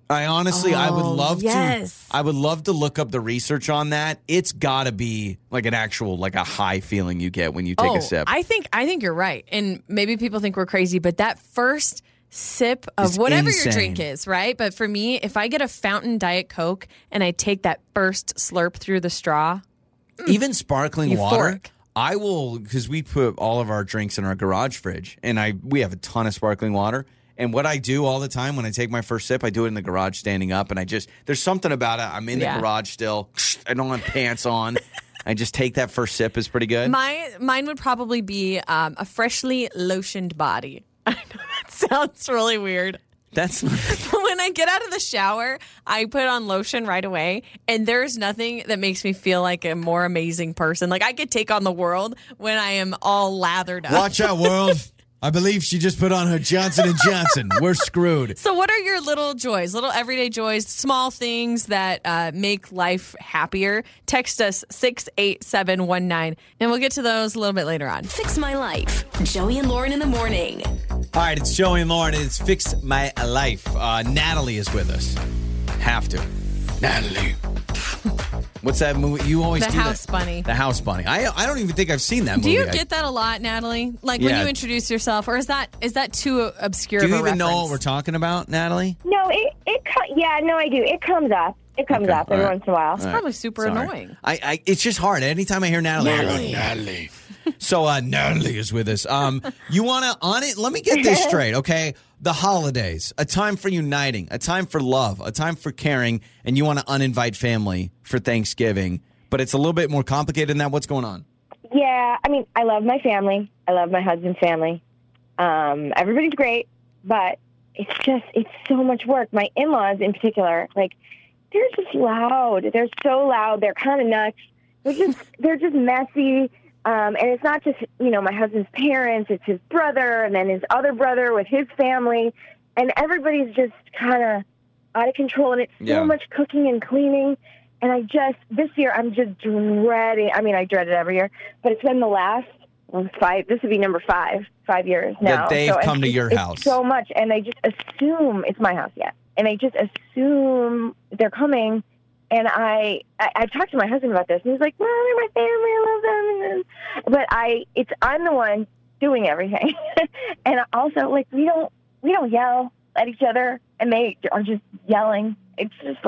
I honestly, I would Oh, love yes. to. I would love to look up the research on that. It's got to be like an actual, like a high feeling you get when you take oh, a sip. I think I think you're right, and maybe people think we're crazy, but that first sip of It's whatever insane. your drink is, right? But for me, if I get a fountain Diet Coke and I take that first slurp through the straw, mm, Even sparkling water, I will because we put all of our drinks in our garage fridge, and I we have a ton of sparkling water. And what I do all the time when I take my first sip, I do it in the garage standing up, and I just there's something about it. I'm in the Yeah. garage still. I don't have pants on. I just take that first sip is pretty good. my mine would probably be um, a freshly lotioned body. I know that sounds really weird. That's when I get out of the shower, I put on lotion right away, and there's nothing that makes me feel like a more amazing person. Like I could take on the world when I am all lathered up. Watch out, world. I believe she just put on her Johnson and Johnson. We're screwed. So, what are your little joys, little everyday joys, small things that uh, make life happier? Text us 68719, and we'll get to those a little bit later on. Fix My Life. Joey and Lauren in the morning. All right, it's Joey and Lauren, and it's Fix My Life. Uh, Natalie is with us. Have to. Natalie. What's that movie? You always The do House that. Bunny. The House Bunny. I I don't even think I've seen that movie. Do you get that a lot, Natalie? Like when Yeah. you introduce yourself, or is that is that too obscure? do you of a even know what reference? we're talking about, Natalie? No, it it co- yeah, no, I do. It comes up. It comes Okay, up every all right. once in a while. All right. Probably super Sorry. annoying. I, I it's just hard. Anytime I hear Natalie, I go, Natalie. So uh, Natalie is with us. Um, you want to on it? Let me get this straight, okay? The holidays, a time for uniting, a time for love, a time for caring, and you want to uninvite family for Thanksgiving, but it's a little bit more complicated than that. What's going on? Yeah, I mean, I love my family. I love my husband's family. Um, everybody's great, but it's just it's so much work. My in-laws, in particular, like they're just loud. They're so loud. They're kind of nuts. They're just they're just messy. Um, and it's not just you know my husband's parents; it's his brother, and then his other brother with his family, and everybody's just kind of out of control. And it's so Yeah. much cooking and cleaning. And I just this year I'm just dreading. I mean, I dread it every year, but it's been the last five. This would be number five, five years now. That they've So come to your house. so much, and they just assume it's my house. yet. and they just assume they're coming. And I, I, I've talked to my husband about this, and he's like, "Well, they're my family. I love them." But I, it's I'm the one doing everything, and also like we don't we don't yell at each other, and they are just yelling. It's just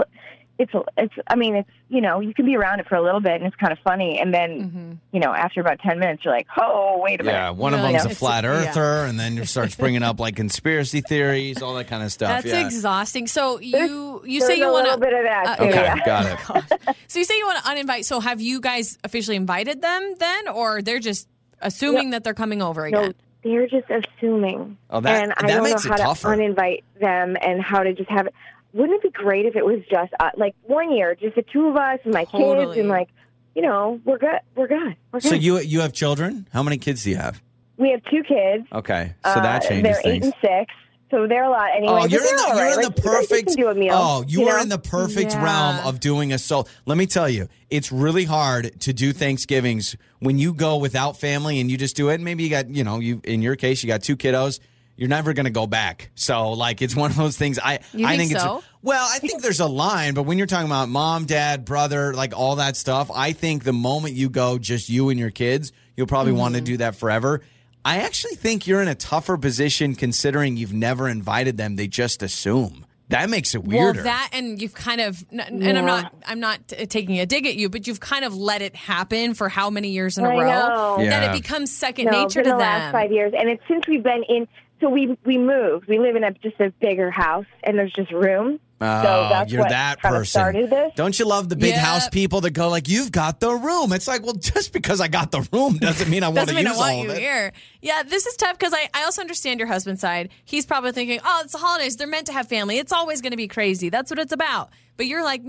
it's it's. I mean, it's you know you can be around it for a little bit, and it's kind of funny, and then Mm-hmm. you know after about ten minutes, you're like, "Oh, wait a minute." Yeah, one of You're them's like, a it's- flat yeah. earther, and then you starts bringing up like conspiracy theories, all that kind of stuff. That's yeah. exhausting. So you you There's say you want a little bit of that. uh, Okay, yeah. got it. So you say you want to uninvite. So have you guys officially invited them then, or they're just assuming that they're coming over No, again? they're just assuming. Oh, that- and I that don't makes know it how tougher. to uninvite them and how to just have it. Wouldn't it be great if it was just uh, like one year, just the two of us and my kids, and like, you know, we're good, we're good, we're good. So you you have children? How many kids do you have? we have two kids. Okay, so that Uh, changes They're things. eight and six, so they're a lot anyway. Oh, you're in the you're right. in Like, the you perfect. do a meal. oh, you, are know? in the perfect Yeah. realm of doing a soul. Let me tell you, it's really hard to do Thanksgivings when you go without family and you just do it. Maybe you got you know you in your case you got two kiddos. You're never going to go back. So like it's one of those things. I You I think think so? it's well. I think there's a line, but when you're talking about mom, dad, brother, like all that stuff, I think the moment you go just you and your kids, you'll probably want to Mm-hmm. do that forever. I actually think you're in a tougher position considering you've never invited them. They just assume. That makes it weirder. Well, that and you've kind of, n- and I'm not, I'm not t- taking a dig at you, but you've kind of let it happen for how many years in a I row know. that Yeah. it becomes second no, nature to the them. last five years, and it's since we've been in. So we we moved. We live in a just a bigger house, and there's just room. Oh, so that's you're what that kind of person. started this. Don't you love the big Yep. house people that go like, "You've got the room"? It's like, well, just because I got the room doesn't mean I want Doesn't to mean I use want all you of it. here. Yeah, this is tough because I, I also understand your husband's side. He's probably thinking, oh, it's the holidays. They're meant to have family. It's always going to be crazy. That's what it's about. But you're like, mm,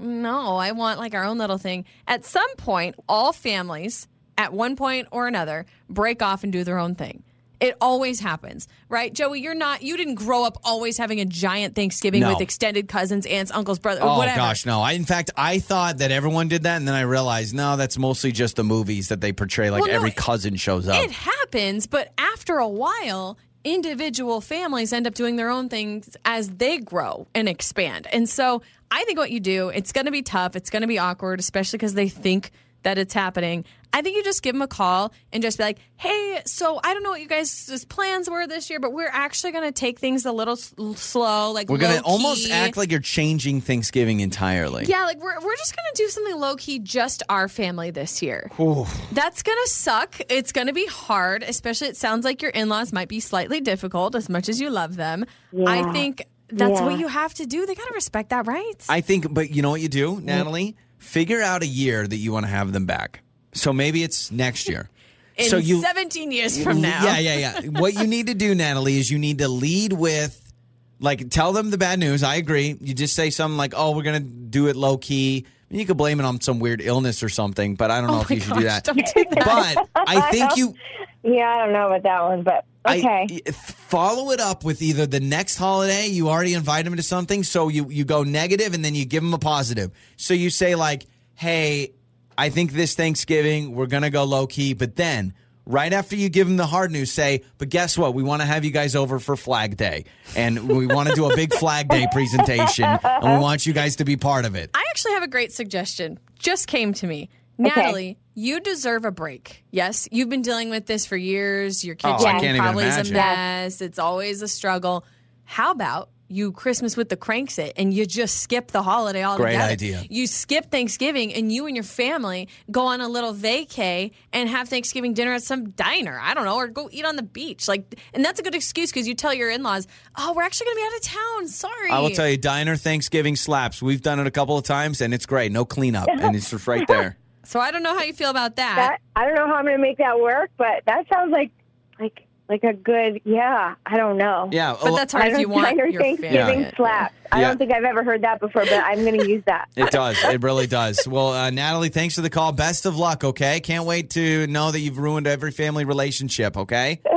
no, I want like our own little thing. At some point, all families, at one point or another, break off and do their own thing. It always happens, right? Joey, you're not, you didn't grow up always having a giant Thanksgiving No. with extended cousins, aunts, uncles, brothers, Oh whatever. gosh, no! I in fact I thought that everyone did that, and then I realized no, that's mostly just the movies that they portray. Like Well, no, every it- cousin shows up. It happens, but after a while, individual families end up doing their own things as they grow and expand. And so I think what you do, it's going to be tough. It's going to be awkward, especially because they think that it's happening. I think you just give them a call and just be like, hey, so I don't know what you guys' plans were this year, but we're actually going to take things a little s- slow. Like, We're gonna almost act like you're changing Thanksgiving entirely. Yeah, like we're, we're just gonna do something low key, just our family this year. That's gonna suck. It's gonna be hard, especially it sounds like your in laws might be slightly difficult as much as you love them. I think that's Yeah. what you have to do. They gotta respect that, right? I think, but you know what you do, Natalie? Figure out a year that you want to have them back. So maybe it's next year. In so you 17 years from now. Yeah, yeah, yeah. what you need to do, Natalie, is you need to lead with like tell them the bad news. I agree. You just say something like, "Oh, we're gonna do it low key." You could blame it on some weird illness or something, but I don't know Oh if my you should do that. don't do that. But I think you Yeah, I don't know about that one, but okay. I, follow it up with either the next holiday you already invite them to something, so you you go negative and then you give them a positive. So you say like, "Hey, I think this Thanksgiving we're gonna go low key," but then. Right after you give them the hard news, say, but guess what? We want to have you guys over for Flag Day. And we want to do a big Flag Day presentation. And we want you guys to be part of it. I actually have a great suggestion. Just came to me. Natalie, you deserve a break. Yes, you've been dealing with this for years. Your Oh, kitchen I probably is a mess. It's always a struggle. How about you Christmas with the Kranks it and you just skip the holiday altogether? Great idea. You skip Thanksgiving and you and your family go on a little vacay and have Thanksgiving dinner at some diner. I don't know, or go eat on the beach. Like, and that's a good excuse because you tell your in-laws, "Oh, we're actually going to be out of town. Sorry." I will tell you, diner Thanksgiving slaps. We've done it a couple of times, and it's great. No cleanup, and it's just right there. So I don't know how you feel about that. that I don't know how I'm going to make that work, but that sounds like like like a good, yeah, I don't know. Yeah, But a- that's hard I if don't you want Diner your Thanksgiving family. slaps. I Yeah. don't think I've ever heard that before, but I'm going to use that. It does. It really does. Well, uh, Natalie, thanks for the call. Best of luck, okay? Can't wait to know that you've ruined every family relationship, okay?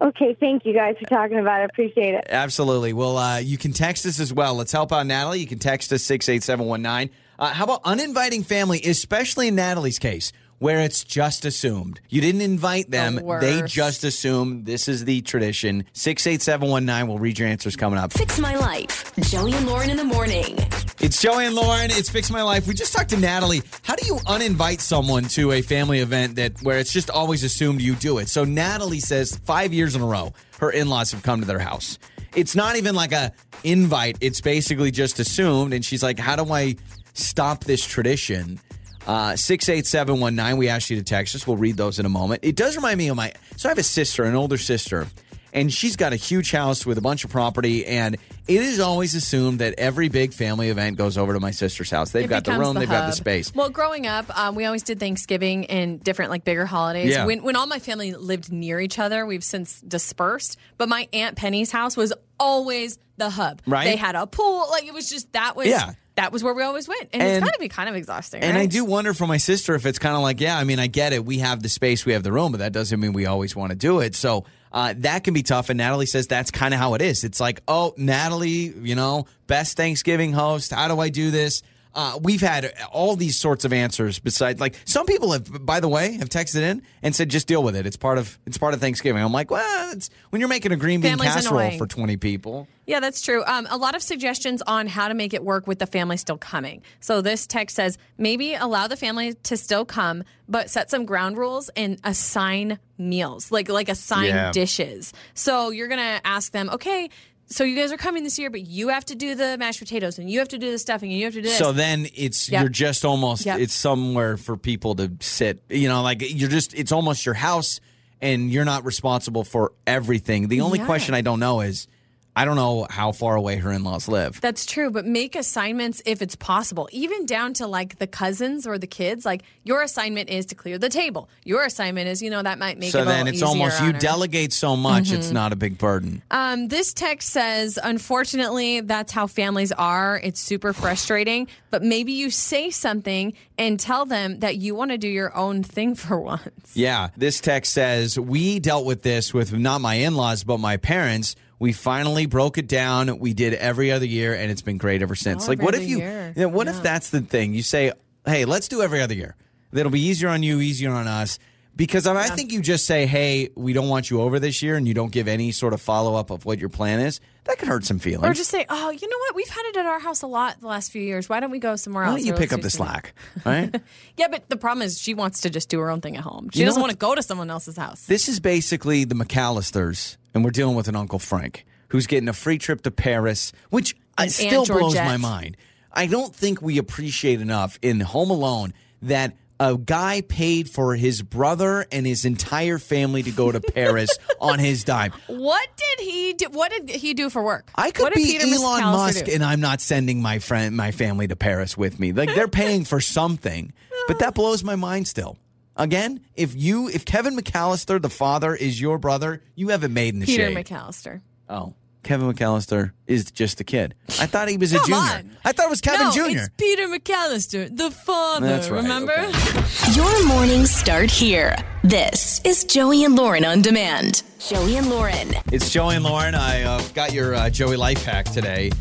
Okay, thank you guys for talking about it. Appreciate it. Absolutely. Well, uh, you can text us as well. Let's help out Natalie. You can text us 68719. Uh, how about uninviting family, especially in Natalie's case, where it's just assumed? You didn't invite them, The they just assume this is the tradition. 68719. We'll read your answers coming up. Fix My Life. Joey and Lauren in the morning. It's Joey and Lauren. It's Fix My Life. We just talked to Natalie. How do you uninvite someone to a family event that where it's just always assumed you do it? So Natalie says five years in a row, her in-laws have come to their house. It's not even like a invite. It's basically just assumed. And she's like, "How do I stop this tradition?" Uh, six eight seven one nine. We asked you to text us. We'll read those in a moment. It does remind me of my. So I have a sister, an older sister, and she's got a huge house with a bunch of property. And it is always assumed that every big family event goes over to my sister's house. They've It got the room, they've got the space. Well, growing up, um, we always did Thanksgiving and different like bigger holidays. Yeah. When when all my family lived near each other, we've since dispersed. But my aunt Penny's house was always the hub. Right. They had a pool. Like it was just that was Yeah. That was where we always went, and, And- it's got to be kind of exhausting. And I do wonder for my sister if it's kind of like, yeah, I mean, I get it. We have the space, we have the room, but that doesn't mean we always want to do it. So uh, that can be tough. And Natalie says that's kind of how it is. It's like, oh, Natalie, you know, best Thanksgiving host. How do I do this? Uh, we've had all these sorts of answers. Besides, like some people have, by the way, have texted in and said, just deal with it. It's part of it's part of Thanksgiving. I'm like, well, it's when you're making a green bean Family's casserole annoying. for 20 people. Yeah, that's true. Um, a lot of suggestions on how to make it work with the family still coming. So this text says maybe allow the family to still come, but set some ground rules and assign meals, like like assign Yeah. dishes. So you're gonna ask them, okay. So you guys are coming this year, but you have to do the mashed potatoes and you have to do the stuffing and you have to do this. So then it's Yep. you're just almost Yep. it's somewhere for people to sit. You know, like you're just it's almost your house and you're not responsible for everything. The only Yeah. question I don't know is I don't know how far away her in-laws live. That's true, but make assignments if it's possible, even down to like the cousins or the kids. Like your assignment is to clear the table. Your assignment is, you know, that might make so it a then little it's easier almost you her. delegate so much it's Mhm. not a big burden. Um, this text says, unfortunately, that's how families are. It's super frustrating, but maybe you say something and tell them that you want to do your own thing for once. Yeah, this text says we dealt with this with not my in-laws but my parents. We finally broke it down. We did every other year, and it's been great ever since. Oh, like, what if you? year. Yeah, what Yeah. if that's the thing? You say, "Hey, let's do every other year. That'll be easier on you, easier on us." Because I, I think you just say, "Hey, we don't want you over this year," and you don't give any sort of follow up of what your plan is. That could hurt some feelings. Or just say, oh, you know what? We've had it at our house a lot the last few years. Why don't we go somewhere Why else? don't you pick up the slack, right? Yeah, but the problem is she wants to just do her own thing at home. She You doesn't want to go to someone else's house. This is basically the McAllisters, and we're dealing with an Uncle Frank who's getting a free trip to Paris, which still blows my mind. I don't think we appreciate enough in Home Alone that a guy paid for his brother and his entire family to go to Paris on his dime. What did he do? What did he do for work? I could what be Peter Elon Musk do? and I'm not sending my friend my family to Paris with me. Like they're paying for something. But that blows my mind still. Again, if you if Kevin McAllister, the father, is your brother, you haven't made in the Peter shade. McAllister. Oh, Kevin McAllister is just a kid. I thought he was a Come junior. on. I thought it was Kevin no, Jr. It's Peter McAllister, the father. That's right, Remember? Your mornings start here. This is Joey and Lauren on demand. Joey and Lauren. It's Joey and Lauren. I uh, got your uh, Joey life hack today.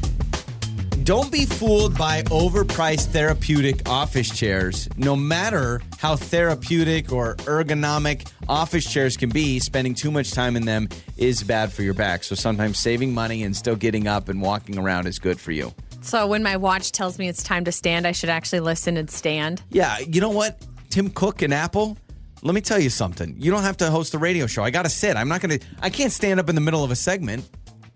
Don't be fooled by overpriced therapeutic office chairs. No matter how therapeutic or ergonomic office chairs can be, spending too much time in them is bad for your back. So sometimes saving money and still getting up and walking around is good for you. So when my watch tells me it's time to stand, I should actually listen and stand. Yeah, you know what? Tim Cook and Apple. Let me tell you something. You don't have to host a radio show. I got to sit. I'm not going to. I can't stand up in the middle of a segment.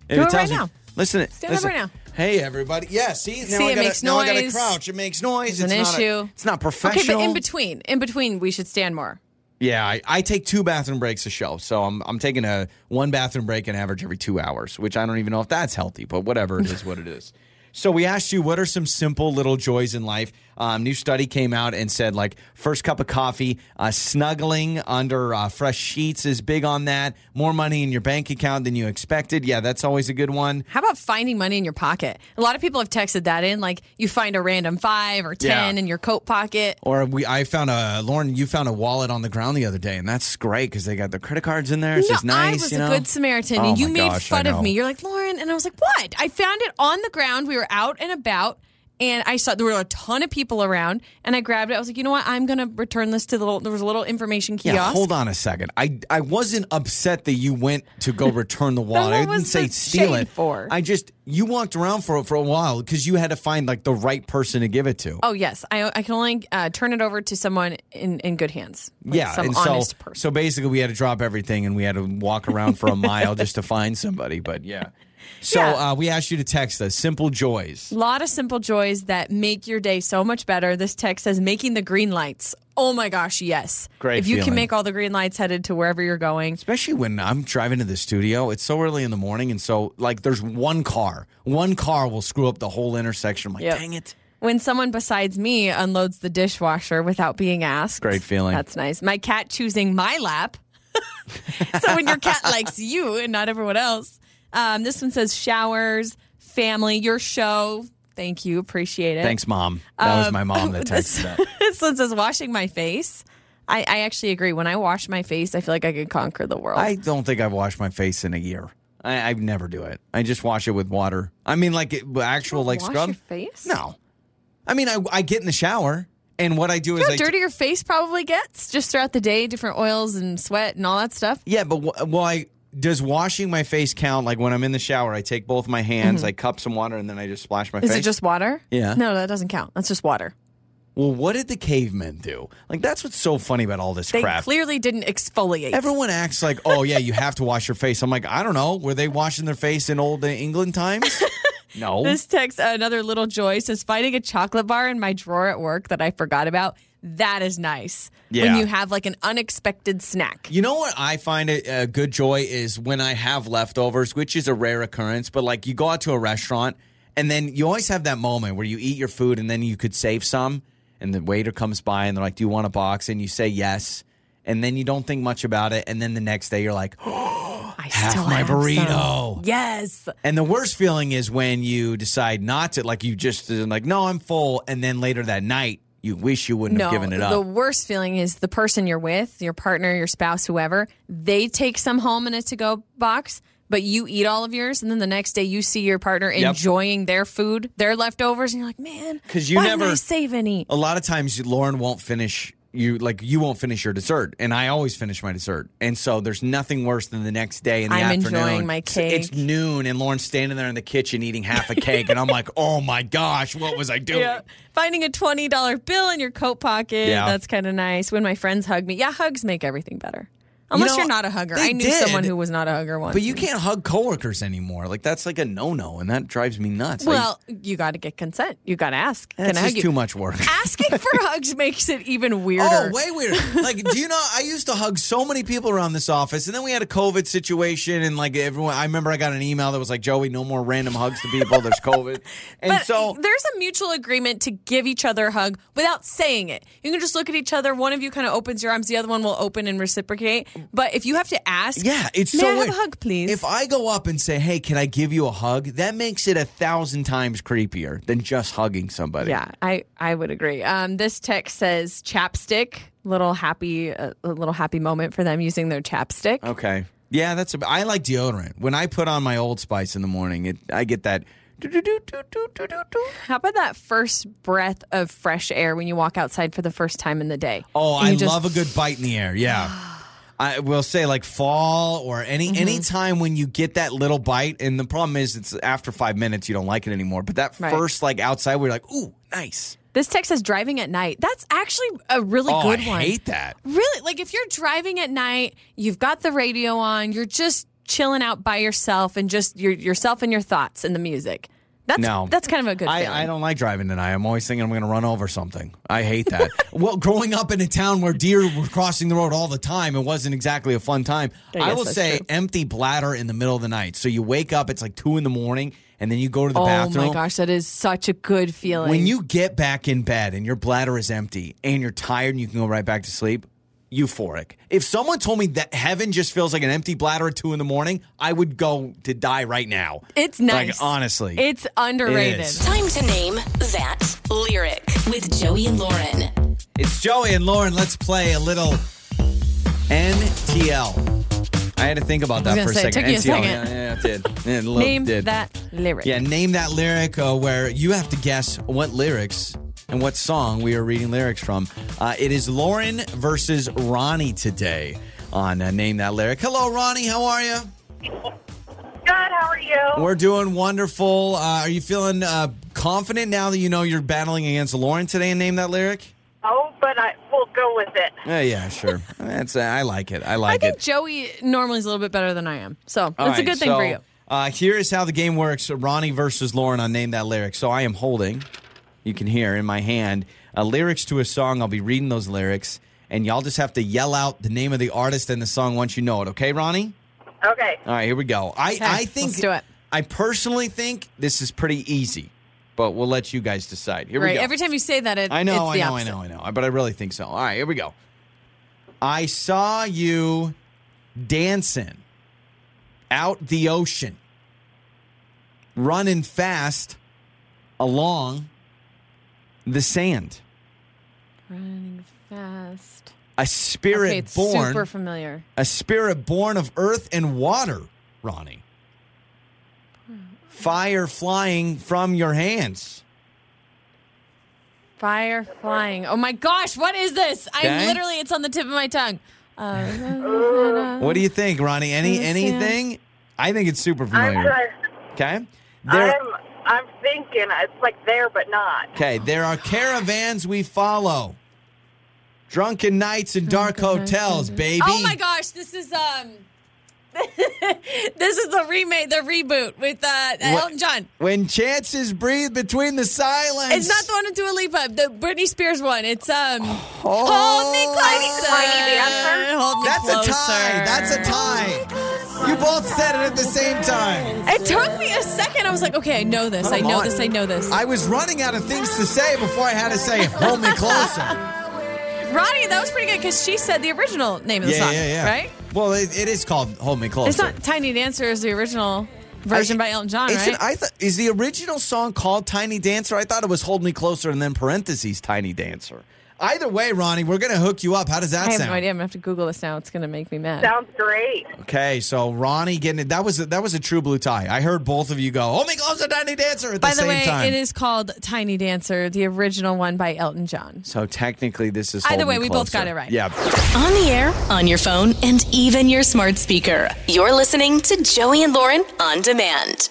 Do it tells right me- now. Listen. Stand up listen. right now. Hey, everybody. Yeah, see, now See, I it gotta, makes now I got to crouch. It makes noise. It's an not a- issue. it's not professional. Okay, but in between, in between, we should stand more. Yeah, I, I take two bathroom breaks a show, so I'm I'm taking a one bathroom break and average every two hours, which I don't even know if that's healthy, but whatever it is, what it is. So we asked you what are some simple little joys in life. Um, new study came out and said like first cup of coffee, uh, snuggling under uh, fresh sheets is big on that. More money in your bank account than you expected. Yeah, that's always a good one. How about finding money in your pocket? A lot of people have texted that in, like you find a random five or ten Yeah. in your coat pocket. Or we, I found a Lauren. You found a wallet on the ground the other day, and that's great because they got the credit cards in there. It's just no, nice. I was you a good Samaritan, Oh and you made gosh, fun of me. You're like Lauren, and I was like, "What?" I found it on the ground. We were out and about, and I saw there were a ton of people around, and I grabbed it. I was like, "You know what? I'm gonna return this to the little." There was a little information kiosk. Yeah, hold on a second. I I wasn't upset that you went to go return the wallet. I didn't say steal it. for? I just you walked around for it for a while because you had to find like the right person to give it to. Oh yes, I I can only uh, turn it over to someone in in good hands. Like yeah, some and so honest person. so basically we had to drop everything and we had to walk around for a mile just to find somebody. But yeah, so Yeah. Uh, we asked you to text us simple joys. A lot of simple joys that make your day so much better. This text says making the green lights. Oh my gosh, yes. Great If you can make all the green lights headed to wherever you're going. Especially when I'm driving to the studio, it's so early in the morning, and so like there's one car, one car will screw up the whole intersection. I'm like, Yep. dang it. When someone besides me unloads the dishwasher without being asked. Great feeling. That's nice. My cat choosing my lap. so when your cat likes you and not everyone else. Um, this one says showers, family, your show. Thank you. Appreciate it. Thanks, mom. That was Um, my mom that this- texted that. this one says washing my face. I, I actually agree. When I wash my face, I feel like I could conquer the world. I don't think I've washed my face in a year. I, I never do it. I just wash it with water. I mean, like it, actual like wash scrub. your face? No, I mean I, I get in the shower and what I do You is know I how dirty your face probably gets just throughout the day, different oils and sweat and all that stuff. yeah, but wh- well I does washing my face count? Like when I'm in the shower, I take both my hands, I cup some water, and then I just splash my Mm-hmm. Is face. it just water? Yeah. No, that doesn't count. That's just water. well, what did the cavemen do? Like that's what's so funny about all this They crap. clearly didn't exfoliate. Everyone acts like, oh yeah, you have to wash your face. I'm like, I don't know. Were they washing their face in old uh, England times? no. This text, another little joy, says finding a chocolate bar in my drawer at work that I forgot about. That is nice. Yeah. When you have like an unexpected snack. You know what I find a, a good joy is when I have leftovers, which is a rare occurrence, but like you go out to a restaurant and then you always have that moment where you eat your food and then you could save some and the waiter comes by and they're like, "Do you want a box?" and you say yes. And then you don't think much about it and then the next day you're like, oh, I Half still my have some. burrito. Yes. and the worst feeling is when you decide not to like you just uh, like, "No, I'm full." And then later that night you wish you wouldn't No, have given it up. the worst feeling is the person you're with, your partner, your spouse, whoever, they take some home in a to go box, but you eat all of yours. And then the next day you see your partner Yep. enjoying their food, their leftovers. And you're like, man, because you never- save any? a lot of times Lauren won't finish you like you won't finish your dessert and I always finish my dessert. And so there's nothing worse than the next day in the I'm afternoon. enjoying my It's- It's noon and Lauren's standing there in the kitchen eating half a cake and I'm like, "Oh my gosh, what was I doing?" Yeah. Finding a $20 bill in your coat pocket. Yeah. That's kind of nice. When my friends hug me. Yeah, hugs make everything better. Unless you are not a hugger. I knew did. someone who was not a hugger once. But you can't hug coworkers anymore. Like that's like a no-no and that drives me nuts. Well, you got to get consent. You got to ask. Can I hug you? too much work. Asking for hugs makes it even weirder. Oh, way weirder. Like, do you know, I used to hug so many people around this office, and then we had a COVID situation, and like everyone, I remember I got an email that was like, Joey, no more random hugs to people. There's COVID. And But so, there's a mutual agreement to give each other a hug without saying it. You can just look at each other. One of you kind of opens your arms, the other one will open and reciprocate. But if you have to ask, yeah, it's may so I have weird. a hug, please? If I go up and say, hey, can I give you a hug? That makes it a thousand times creepier than just hugging somebody. yeah, I I would agree. Um, this text says chapstick. Little happy, uh, a little happy moment for them using their chapstick. Okay. Yeah, that's, a, I like deodorant. When I put on my Old Spice in the morning, it, I get that. How about that first breath of fresh air when you walk outside for the first time in the day? Oh, I just- love a good bite in the air. Yeah. I will say like fall or any Mm-hmm. any time when you get that little bite, and the problem is it's after five minutes you don't like it anymore. But that Right. first like outside, we're like, ooh, nice. This text says driving at night. That's actually a really oh, good I one. I hate that. Really? Like if you're driving at night, you've got the radio on, you're just chilling out by yourself and just your yourself and your thoughts and the music. That's No. that's kind of a good feeling. I, I don't like driving tonight. I'm always thinking I'm going to run over something. I hate that. well, growing up in a town where deer were crossing the road all the time, it wasn't exactly a fun time. I I, will say true. empty bladder in the middle of the night. So you wake up, it's like two in the morning, and then you go to the oh bathroom. Oh my gosh, that is such a good feeling. When you get back in bed and your bladder is empty and you're tired and you can go right back to sleep, euphoric. If someone told me that heaven just feels like an empty bladder at two in the morning, I would go to die right now. it's nice. Like, honestly. it's underrated. It is. Time to name that lyric with Joey and Lauren. It's Joey and Lauren. Let's play a little NTL. I had to think about that I for a say, second. it took you a NTL, second. Yeah, yeah, it did. Yeah, it Name did. that lyric. Yeah, name that lyric uh, where you have to guess what lyrics and what song we are reading lyrics from. Uh, it is Lauren versus Ronnie today on uh, Name That Lyric. Hello, Ronnie. How are you? Good. How are you? We're doing wonderful. Uh, are you feeling uh, confident now that you know you're battling against Lauren today and Name That Lyric? Oh, but I will go with it. Yeah, yeah, sure. That's uh, I like it. I like it. I like think it. Joey normally is a little bit better than I am, so All that's a good thing so, for you. Uh, here is how the game works: Ronnie versus Lauren on Name That Lyric. So I am holding, you can hear in my hand, uh, lyrics to a song. I'll be reading those lyrics, and y'all just have to yell out the name of the artist and the song once you know it. Okay, Ronnie? Okay. All right, here we go. I Okay, I think let's do it. I personally think this is pretty easy, but we'll let you guys decide. Here we go. Every time you say that, it, I know, it's the I know, I know, I know. But I really think so. All right, here we go. I saw you dancing out the ocean, running fast along the sand. Running fast. A spirit okay, it's born, super familiar. a spirit born of earth and water, Ronnie. Fire flying from your hands. Fire flying. Oh my gosh, what is this? Okay. I'm literally, it's on the tip of my tongue. Uh, What do you think, Ronnie? Any anything? I think it's super I'm familiar. Okay. There, I'm. I'm thinking it's like there, but not. Okay, there are caravans we follow. Drunken nights and dark hotels, baby. oh my gosh, this is um This is the remake, the reboot with uh, Elton John. When chances breathe between the silence. It's not the one with Dua Lipa, the Britney Spears one. It's um Oh. Hold Me Closer. Hold me That's closer. a tie. That's a tie. You both said it at the same time. It took me a second. I was like, okay, I know this. I know this. I know this. I was running out of things to say before I had to say, hold me closer. Ronnie, that was pretty good because she said the original name of the yeah, song, yeah, yeah. right? Well, it, it is called Hold Me Closer. It's not Tiny Dancer is the original version by Elton John, right? I thought is the original song called Tiny Dancer? I thought it was Hold Me Closer and then parentheses Tiny Dancer. Either way, Ronnie, we're gonna hook you up. How does that sound? I have no idea. I'm gonna have to Google this now. It's gonna make me mad. Sounds great. Okay, so Ronnie getting it. That was a, that was a true blue tie. I heard both of you go, "Hold me closer, Tiny Dancer" at By the the same way, time. it is called Tiny Dancer, the original one by Elton John. So technically, this is Either Hold way, Me we both got it right. Yeah. On the air, on your phone, and even your smart speaker. You're listening to Joey and Lauren on demand.